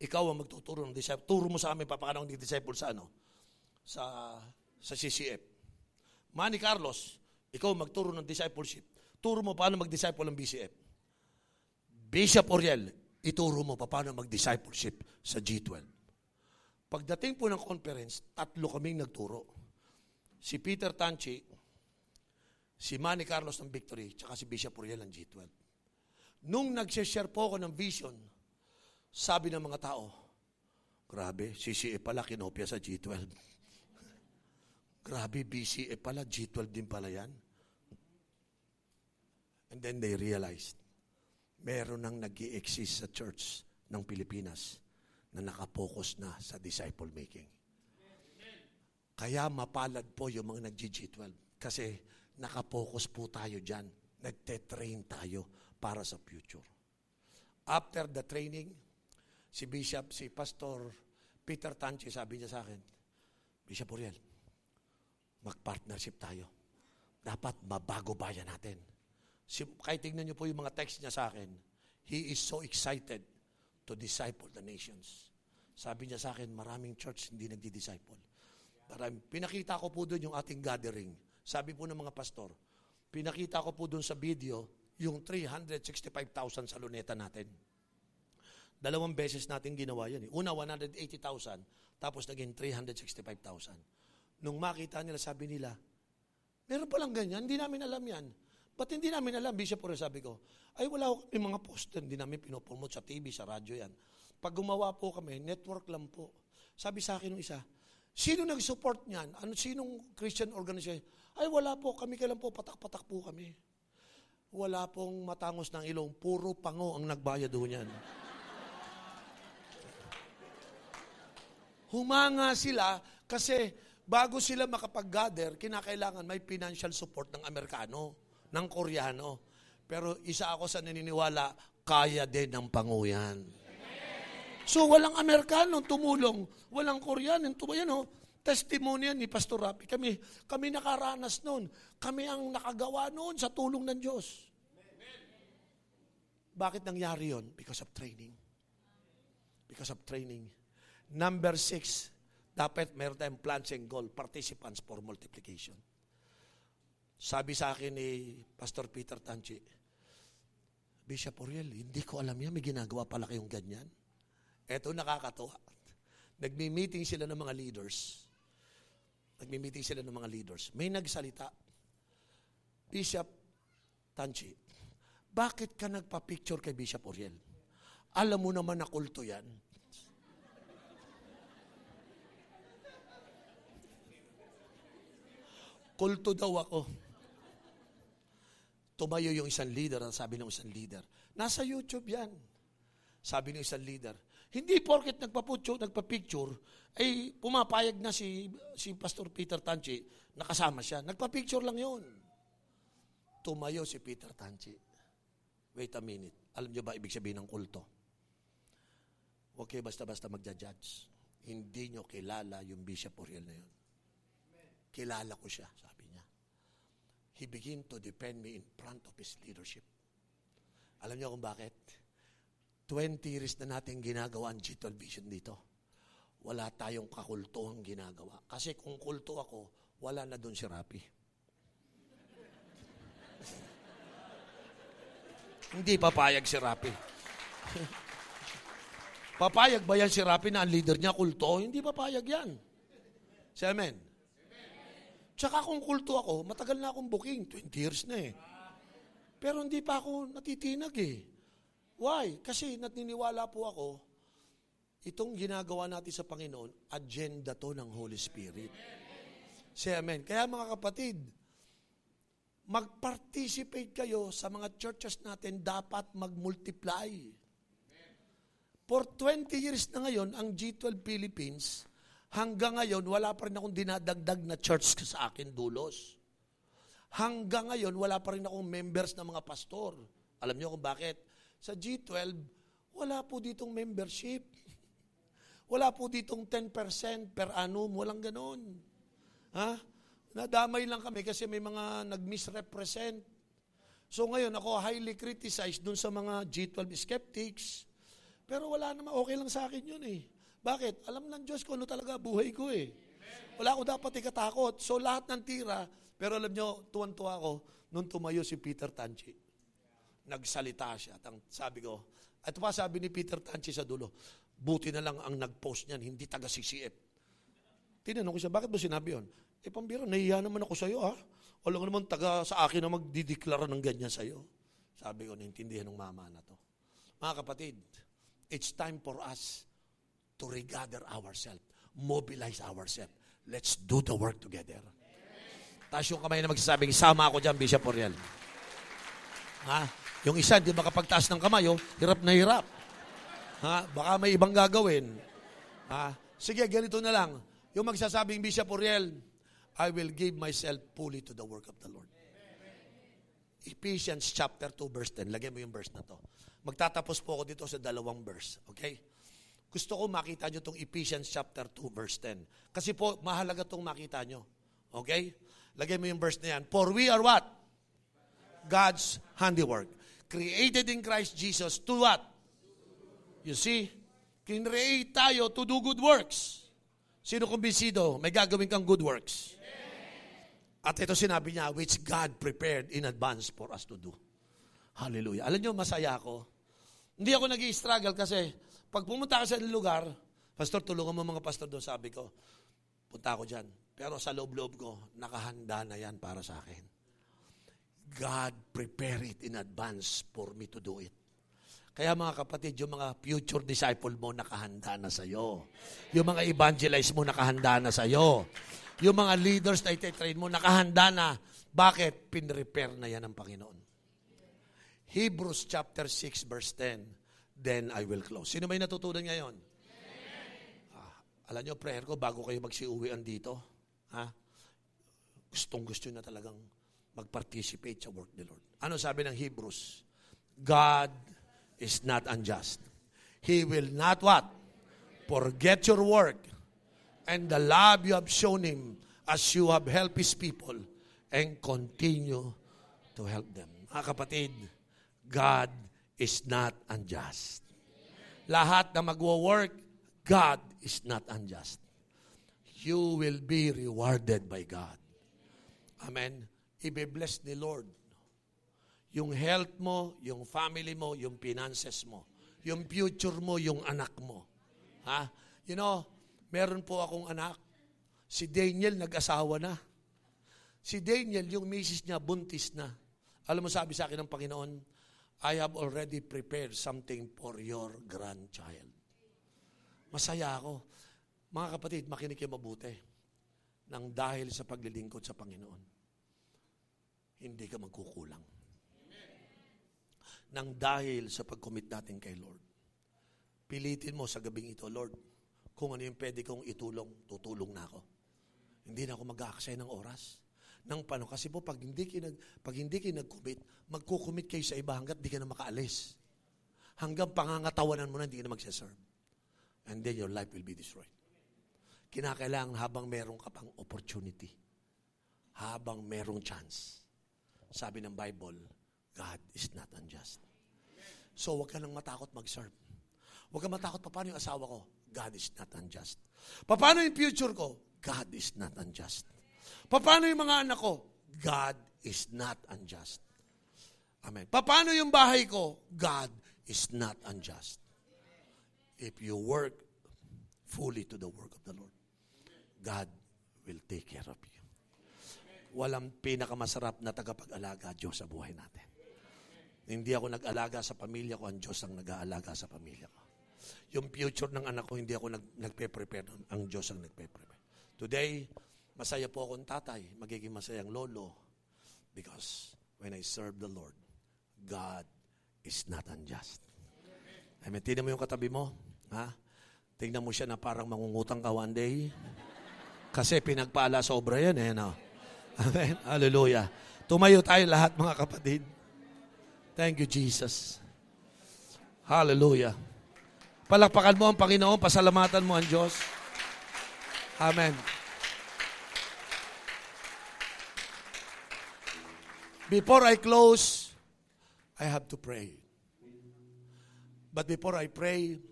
ikaw ang magtuturo ng disciple. Turo mo sa amin paano ang disciple sa ano? Sa, sa CCF. Manny Carlos, ikaw magturo ng discipleship turo mo paano mag-disciple ng BCF. Bishop Oriel, ituro mo paano mag-discipleship sa G12. Pagdating po ng conference, tatlo kaming nagturo. Si Peter Tanchi, si Manny Carlos ng Victory, tsaka si Bishop Oriel ng G12. Nung nag-share po ako ng vision, sabi ng mga tao, grabe, CCA pala kinopya sa G12. grabe, BCA pala, G12 din pala yan. And then they realized, meron nang nag exist sa church ng Pilipinas na nakapokus na sa disciple making. Kaya mapalad po yung mga nag-G12 kasi nakapokus po tayo dyan. Nagte-train tayo para sa future. After the training, si Bishop, si Pastor Peter Tanchi, sabi niya sa akin, Bishop Uriel, mag-partnership tayo. Dapat mabago bayan natin kahit tingnan niyo po yung mga text niya sa akin, he is so excited to disciple the nations. Sabi niya sa akin, maraming church hindi nagdi-disciple. Marami, pinakita ko po doon yung ating gathering. Sabi po ng mga pastor, pinakita ko po doon sa video yung 365,000 sa luneta natin. Dalawang beses natin ginawa yan. Eh. Una, 180,000, tapos naging 365,000. Nung makita nila, sabi nila, meron palang ganyan, hindi namin alam yan. Ba't hindi namin alam, Bishop Ore, sabi ko, ay wala ko kami mga poster, hindi namin pinopromote sa TV, sa radyo yan. Pag gumawa po kami, network lang po. Sabi sa akin ng isa, sino nag-support niyan? Ano, sinong Christian organization? Ay wala po, kami kailan po, patak-patak po kami. Wala pong matangos ng ilong, puro pango ang nagbayad doon yan. Humanga sila kasi bago sila makapag-gather, kinakailangan may financial support ng Amerikano ng Koreano. Pero isa ako sa naniniwala, kaya din ng panguyan. So walang Amerikano tumulong, walang Koreano tumulong. Oh, testimony yan ni Pastor Rapi. Kami, kami nakaranas noon. Kami ang nakagawa noon sa tulong ng Diyos. Bakit nangyari yon? Because of training. Because of training. Number six, dapat meron tayong plans and goal, participants for multiplication. Sabi sa akin ni Pastor Peter Tanchi, Bishop Oriel, hindi ko alam yan. May ginagawa pala kayong ganyan. Eto nakakatuwa. Nagmi-meeting sila ng mga leaders. Nagmi-meeting sila ng mga leaders. May nagsalita. Bishop Tanchi, bakit ka nagpa-picture kay Bishop Oriel? Alam mo naman na kulto yan. Kulto daw ako. Tumayo yung isang leader, ang sabi ng isang leader, nasa YouTube yan. Sabi ng isang leader, hindi porket nagpa-picture, nagpa-picture, ay pumapayag na si, si Pastor Peter Tanchi, nakasama siya. Nagpa-picture lang yun. Tumayo si Peter Tanchi. Wait a minute. Alam niyo ba ibig sabihin ng kulto? Huwag kayo basta-basta magja-judge. Hindi niyo kilala yung Bishop Oriel na yun. Kilala ko siya, sabi. He began to defend me in front of his leadership. Alam niyo kung bakit? 20 years na natin ginagawa ang G12 Vision dito. Wala tayong kakultuhang ginagawa. Kasi kung kulto ako, wala na doon si Rapi. Hindi papayag si Rapi. papayag ba yan si Rapi na ang leader niya kulto? Hindi papayag yan. Si Amen. Tsaka kung kulto ako, matagal na akong booking. 20 years na eh. Pero hindi pa ako natitinag eh. Why? Kasi naniniwala po ako, itong ginagawa natin sa Panginoon, agenda to ng Holy Spirit. Say amen. Kaya mga kapatid, mag-participate kayo sa mga churches natin, dapat mag-multiply. For 20 years na ngayon, ang G12 Philippines, hanggang ngayon, wala pa rin akong dinadagdag na church sa akin dulos. Hanggang ngayon, wala pa rin akong members na mga pastor. Alam niyo kung bakit? Sa G12, wala po ditong membership. Wala po ditong 10% per annum. Walang ganon. Ha? Nadamay lang kami kasi may mga nag-misrepresent. So ngayon, ako highly criticized dun sa mga G12 skeptics. Pero wala naman, okay lang sa akin yun eh. Bakit? Alam ng Diyos ko ano talaga buhay ko eh. Wala ako dapat ikatakot. So lahat ng tira, pero alam nyo, tuwan-tuwa ako, nung tumayo si Peter Tanchi. Nagsalita siya. At sabi ko, at pa sabi ni Peter Tanchi sa dulo, buti na lang ang nag-post niyan, hindi taga CCF. Tinanong ko siya, bakit mo sinabi yun? Eh, pambiro, nahiya naman ako sa'yo, ha? Wala ko naman taga sa akin na magdideklara ng ganyan sa'yo. Sabi ko, naintindihan ng mama na to. Mga kapatid, it's time for us to regather ourselves, mobilize ourselves. Let's do the work together. Taas yung kamay na magsasabing, sama ako dyan, Bishop Oriel. Ha? Yung isa, hindi makapagtaas ng kamay, oh, hirap na hirap. Ha? Baka may ibang gagawin. Ha? Sige, ganito na lang. Yung magsasabing, Bishop Oriel, I will give myself fully to the work of the Lord. Ephesians chapter 2 verse 10. Lagay mo yung verse na to. Magtatapos po ako dito sa dalawang verse. Okay? Gusto ko makita nyo itong Ephesians chapter 2 verse 10. Kasi po, mahalaga itong makita nyo. Okay? Lagay mo yung verse na yan. For we are what? God's handiwork. Created in Christ Jesus to what? You see? Kinreate tayo to do good works. Sino kumbinsido? May gagawin kang good works. At ito sinabi niya, which God prepared in advance for us to do. Hallelujah. Alam niyo, masaya ako. Hindi ako nag struggle kasi pag pumunta ka sa lugar, Pastor, tulungan mo mga pastor doon, sabi ko, punta ako dyan. Pero sa loob-loob ko, nakahanda na yan para sa akin. God prepare it in advance for me to do it. Kaya mga kapatid, yung mga future disciple mo nakahanda na sa'yo. Yung mga evangelize mo nakahanda na sa'yo. Yung mga leaders na ititrain mo nakahanda na. Bakit? Pinrepair na yan ng Panginoon. Hebrews chapter 6 verse 10. Then I will close. Sino may natutunan ngayon? Ah, alam nyo, prayer ko bago kayo magsiuwian dito. Ha? Gustong gusto na talagang mag-participate sa work ni Lord. Ano sabi ng Hebrews? God is not unjust. He will not what? Forget your work and the love you have shown Him as you have helped His people and continue to help them. Mga kapatid, God is not unjust. Lahat na magwo-work, God is not unjust. You will be rewarded by God. Amen. Ibe-bless ni Lord Yung health mo, yung family mo, yung finances mo. Yung future mo, yung anak mo. Ha? You know, meron po akong anak. Si Daniel nag-asawa na. Si Daniel, yung misis niya, buntis na. Alam mo, sabi sa akin ng Panginoon, I have already prepared something for your grandchild. Masaya ako. Mga kapatid, makinig kayo mabuti. Nang dahil sa paglilingkod sa Panginoon, hindi ka magkukulang. Nang dahil sa pag-commit natin kay Lord, pilitin mo sa gabing ito, Lord, kung ano yung pwede kong itulong, tutulong na ako. Hindi na ako mag-aaksay ng oras. Nang paano? Kasi po, pag hindi kayo, nag, pag hindi kayo nag-commit, magkukumit kayo sa iba hanggat di ka na makaalis. Hanggang pangangatawanan mo na, hindi ka na magsaserve. And then your life will be destroyed. Kinakailangan habang meron ka pang opportunity. Habang merong chance. Sabi ng Bible, God is not unjust. So, huwag ka nang matakot mag-serve. Huwag ka matakot, paano yung asawa ko? God is not unjust. Paano yung future ko? God is not unjust. Paano yung mga anak ko? God is not unjust. Amen. Paano yung bahay ko? God is not unjust. If you work fully to the work of the Lord, God will take care of you. Walang pinakamasarap na tagapag-alaga Diyos sa buhay natin. Hindi ako nag-alaga sa pamilya ko, ang Diyos ang nag-aalaga sa pamilya ko. Yung future ng anak ko, hindi ako nag, nagpe-prepare, ang Diyos ang nagpe-prepare. Today, masaya po akong tatay, magiging masayang lolo, because when I serve the Lord, God is not unjust. Amen. Tingnan mo yung katabi mo. Ha? Tingnan mo siya na parang mangungutang ka one day. Kasi pinagpaala sobra yan eh. No? Amen. Hallelujah. Tumayo tayo lahat mga kapatid. Thank you, Jesus. Hallelujah. Palakpakan mo ang Panginoon, pasalamatan mo ang Diyos. Amen. Before I close, I have to pray. But before I pray,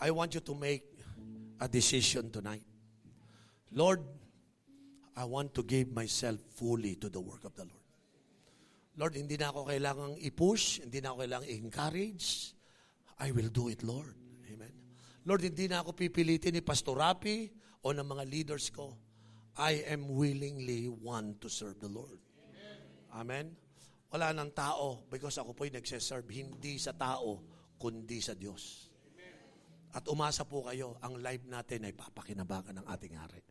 I want you to make a decision tonight. Lord, I want to give myself fully to the work of the Lord. Lord, hindi na ako kailangang i-push, hindi na ako kailangang i-encourage. I will do it, Lord. Amen. Lord, hindi na ako pipilitin ni Pastor Rapi o ng mga leaders ko. I am willingly want to serve the Lord. Amen. Wala ng tao because ako po'y nagseserve hindi sa tao, kundi sa Diyos. At umasa po kayo, ang life natin ay papakinabangan ng ating hari.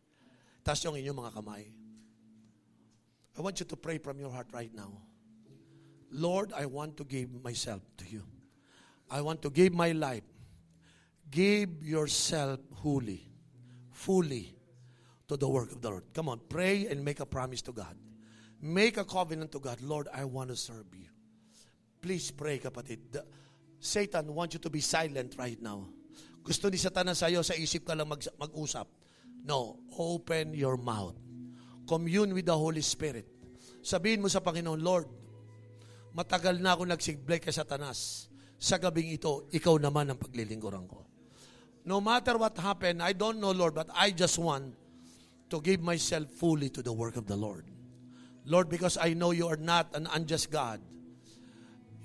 Taas yung inyong mga kamay. I want you to pray from your heart right now. Lord, I want to give myself to you. I want to give my life. Give yourself wholly, fully to the work of the Lord. Come on, pray and make a promise to God. Make a covenant to God. Lord, I want to serve you. Please pray, kapatid. The, Satan wants you to be silent right now. Gusto ni Satanas sa'yo, sa isip ka lang mag, mag-usap. No, open your mouth. Commune with the Holy Spirit. Sabihin mo sa Panginoon, Lord, matagal na ako nagsigbay kay Satanas. Sa gabing ito, ikaw naman ang paglilingkuran ko. No matter what happened, I don't know, Lord, but I just want to give myself fully to the work of the Lord. Lord, because I know you are not an unjust God,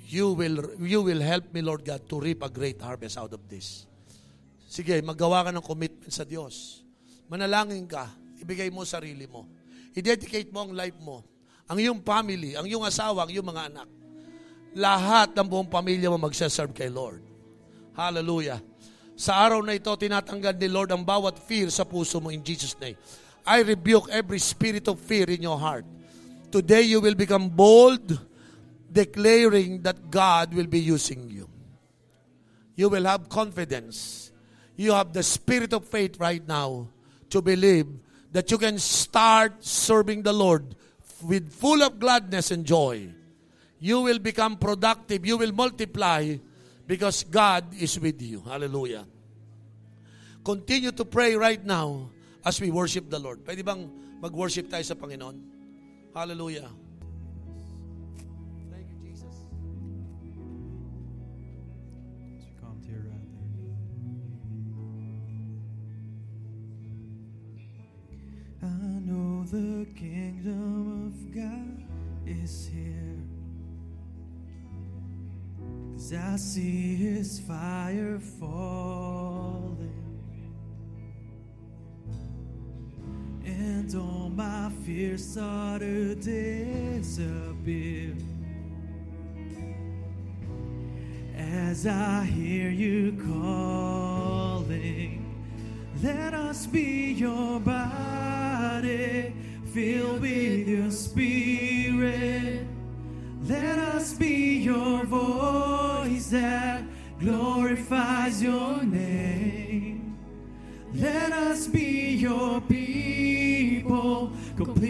you will, you will help me, Lord God, to reap a great harvest out of this. Sige, magawa ka ng commitment sa Diyos. Manalangin ka, ibigay mo sarili mo. I-dedicate mo ang life mo. Ang iyong family, ang iyong asawa, ang iyong mga anak. Lahat ng buong pamilya mo magsaserve kay Lord. Hallelujah. Sa araw na ito, tinatanggal ni Lord ang bawat fear sa puso mo in Jesus' name. I rebuke every spirit of fear in your heart. Today you will become bold, declaring that God will be using you. You will have confidence. You have the spirit of faith right now to believe that you can start serving the Lord with full of gladness and joy. You will become productive. You will multiply because God is with you. Hallelujah. Continue to pray right now as we worship the Lord. Pwede bang mag-worship tayo sa Panginoon? Hallelujah. Thank you, Jesus. To your right there. I know the kingdom of God is here. Cause I see his fire fall. fear sought to disappear. As I hear you calling, let us be your body, filled with your spirit. Let us be your voice that glorifies your name. Let us be your people, complete.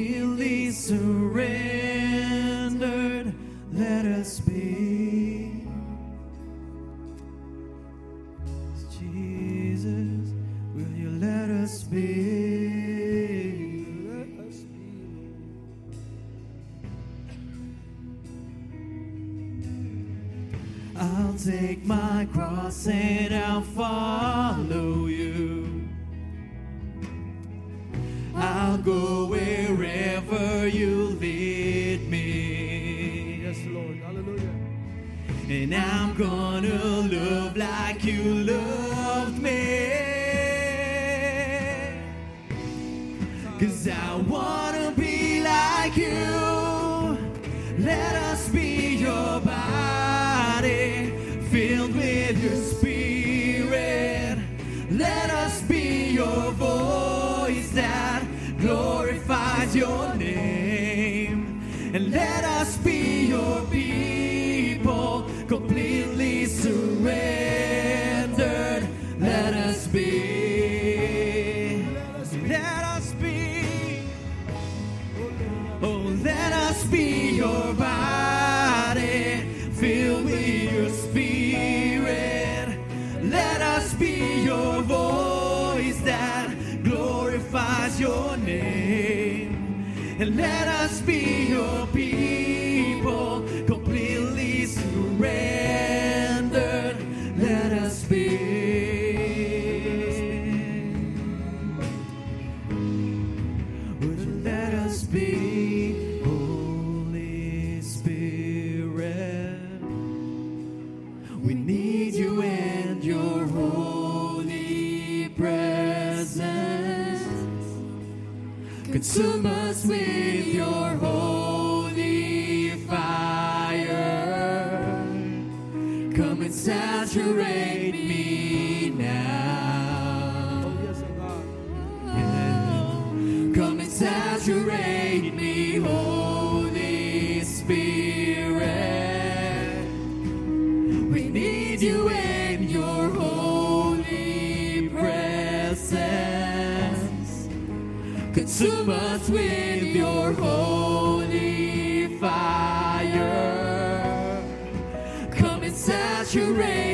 you reign.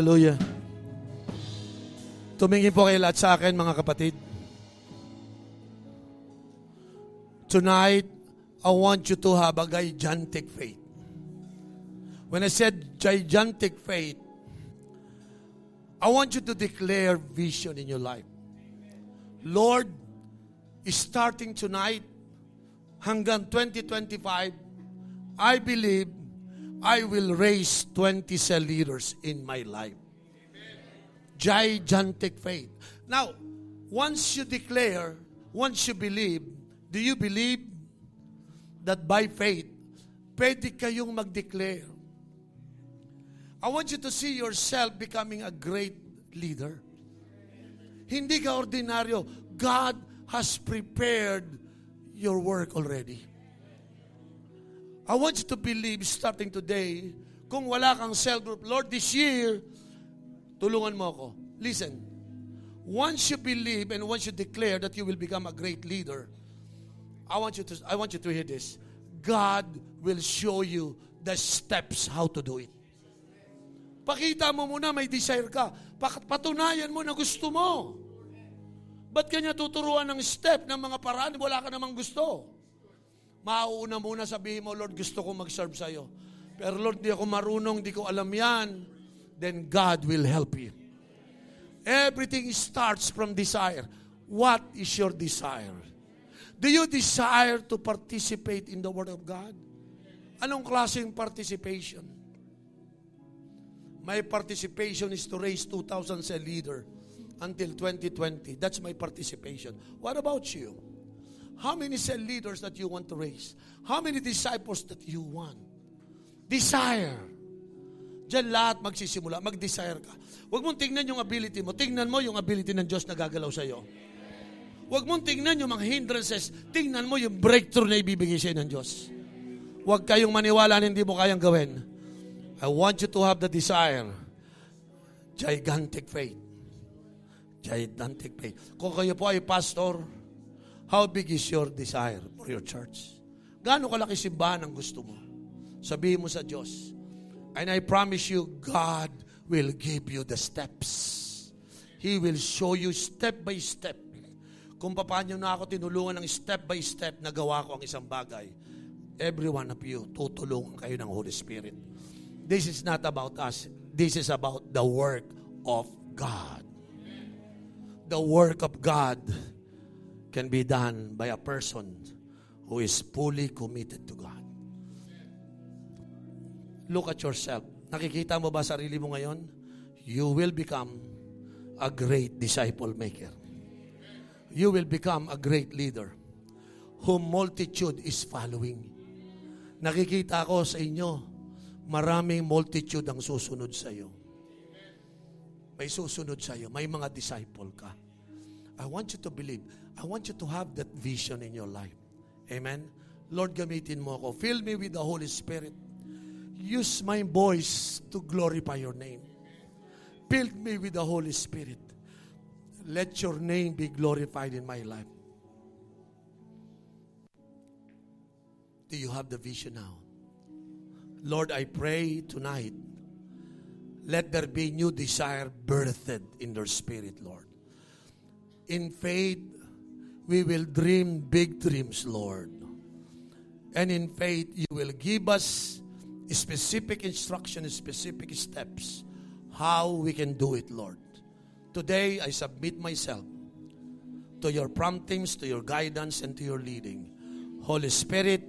Hallelujah. Tumingin po kayo lahat sa akin, mga kapatid. Tonight, I want you to have a gigantic faith. When I said gigantic faith, I want you to declare vision in your life. Lord, starting tonight hanggang 2025, I believe I will raise 20 cell leaders in my life. Gigantic faith. Now, once you declare, once you believe, do you believe that by faith, pwede kayong mag-declare? I want you to see yourself becoming a great leader. Hindi ka ordinaryo. God has prepared your work already. I want you to believe starting today, kung wala kang cell group, Lord, this year, tulungan mo ako. Listen, once you believe and once you declare that you will become a great leader, I want you to, I want you to hear this. God will show you the steps how to do it. Pakita mo muna may desire ka. Patunayan mo na gusto mo. Ba't kanya tuturuan ng step ng mga paraan? Wala ka namang gusto. Mauuna muna sabihin mo, Lord, gusto ko mag-serve sa'yo. Pero Lord, di ako marunong, di ko alam yan. Then God will help you. Everything starts from desire. What is your desire? Do you desire to participate in the Word of God? Anong klaseng participation? My participation is to raise 2,000 cell leader until 2020. That's my participation. What about you? How many cell leaders that you want to raise? How many disciples that you want? Desire. Diyan lahat magsisimula. Mag-desire ka. Huwag mong tingnan yung ability mo. Tingnan mo yung ability ng Diyos na gagalaw sa'yo. Huwag mong tingnan yung mga hindrances. Tingnan mo yung breakthrough na ibibigay sa'yo ng Diyos. Huwag kayong maniwala na hindi mo kayang gawin. I want you to have the desire. Gigantic faith. Gigantic faith. Kung kayo po ay pastor, how big is your desire for your church? Gaano kalaki simbahan ang gusto mo? Sabihin mo sa Diyos. And I promise you, God will give you the steps. He will show you step by step. Kung paano na ako tinulungan ng step by step na gawa ko ang isang bagay, every one of you, tutulungan kayo ng Holy Spirit. This is not about us. This is about the work of God. The work of God can be done by a person who is fully committed to God. Look at yourself. Nakikita mo ba sarili mo ngayon? You will become a great disciple maker. You will become a great leader whom multitude is following. Nakikita ko sa inyo, maraming multitude ang susunod sa iyo. May susunod sa iyo. May mga disciple ka. I want you to believe. I want you to have that vision in your life. Amen? Lord, gamitin mo ako. Fill me with the Holy Spirit. Use my voice to glorify your name. Fill me with the Holy Spirit. Let your name be glorified in my life. Do you have the vision now? Lord, I pray tonight, let there be new desire birthed in their spirit, Lord. In faith, we will dream big dreams, Lord. And in faith, you will give us specific instructions, specific steps, how we can do it, Lord. Today, I submit myself to your promptings, to your guidance, and to your leading. Holy Spirit,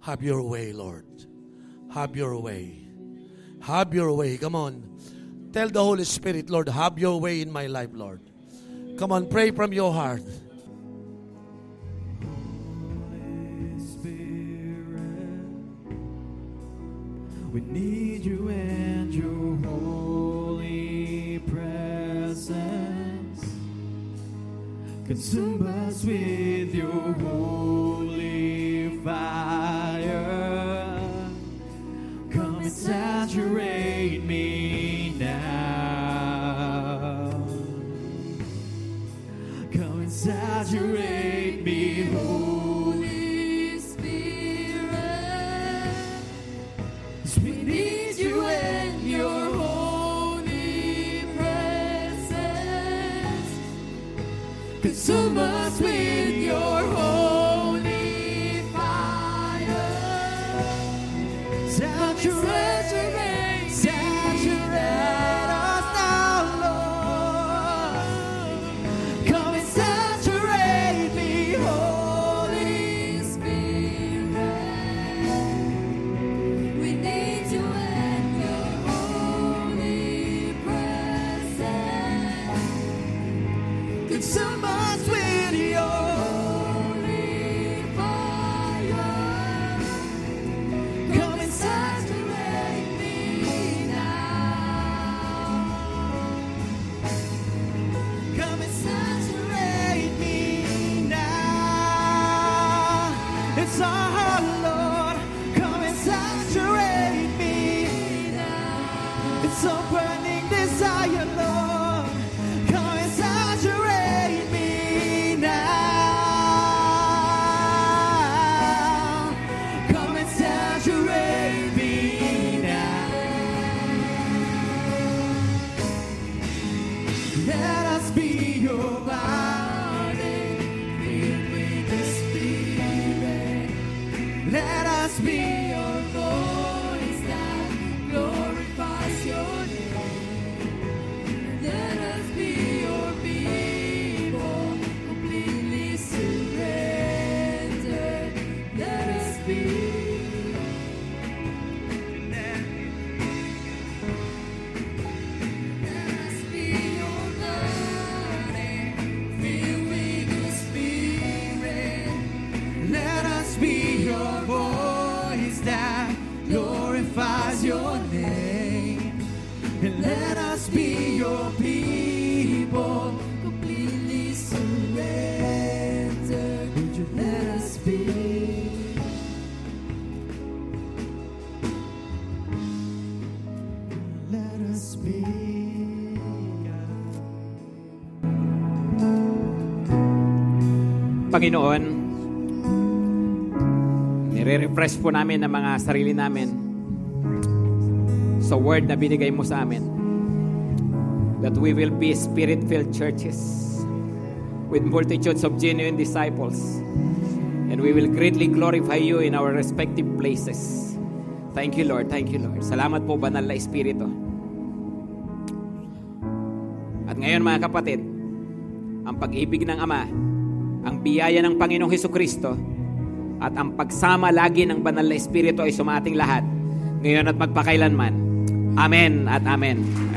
have your way, Lord. Have your way. Have your way. Come on. Tell the Holy Spirit, Lord, have your way in my life, Lord. Come on, pray from your heart. We need you and your holy presence. Consume us with your holy fire. Come and saturate me now. Come and saturate Consume us Panginoon, nire-refresh po namin ang mga sarili namin sa word na binigay mo sa amin. That we will be spirit-filled churches with multitudes of genuine disciples. And we will greatly glorify you in our respective places. Thank you, Lord. Thank you, Lord. Salamat po, Banal na Espiritu. At ngayon, mga kapatid, ang pag-ibig ng Ama, ang biyaya ng Panginoong Heso Kristo, at ang pagsama lagi ng Banal na Espiritu ay sumating lahat, ngayon at magpakailanman. Amen at Amen.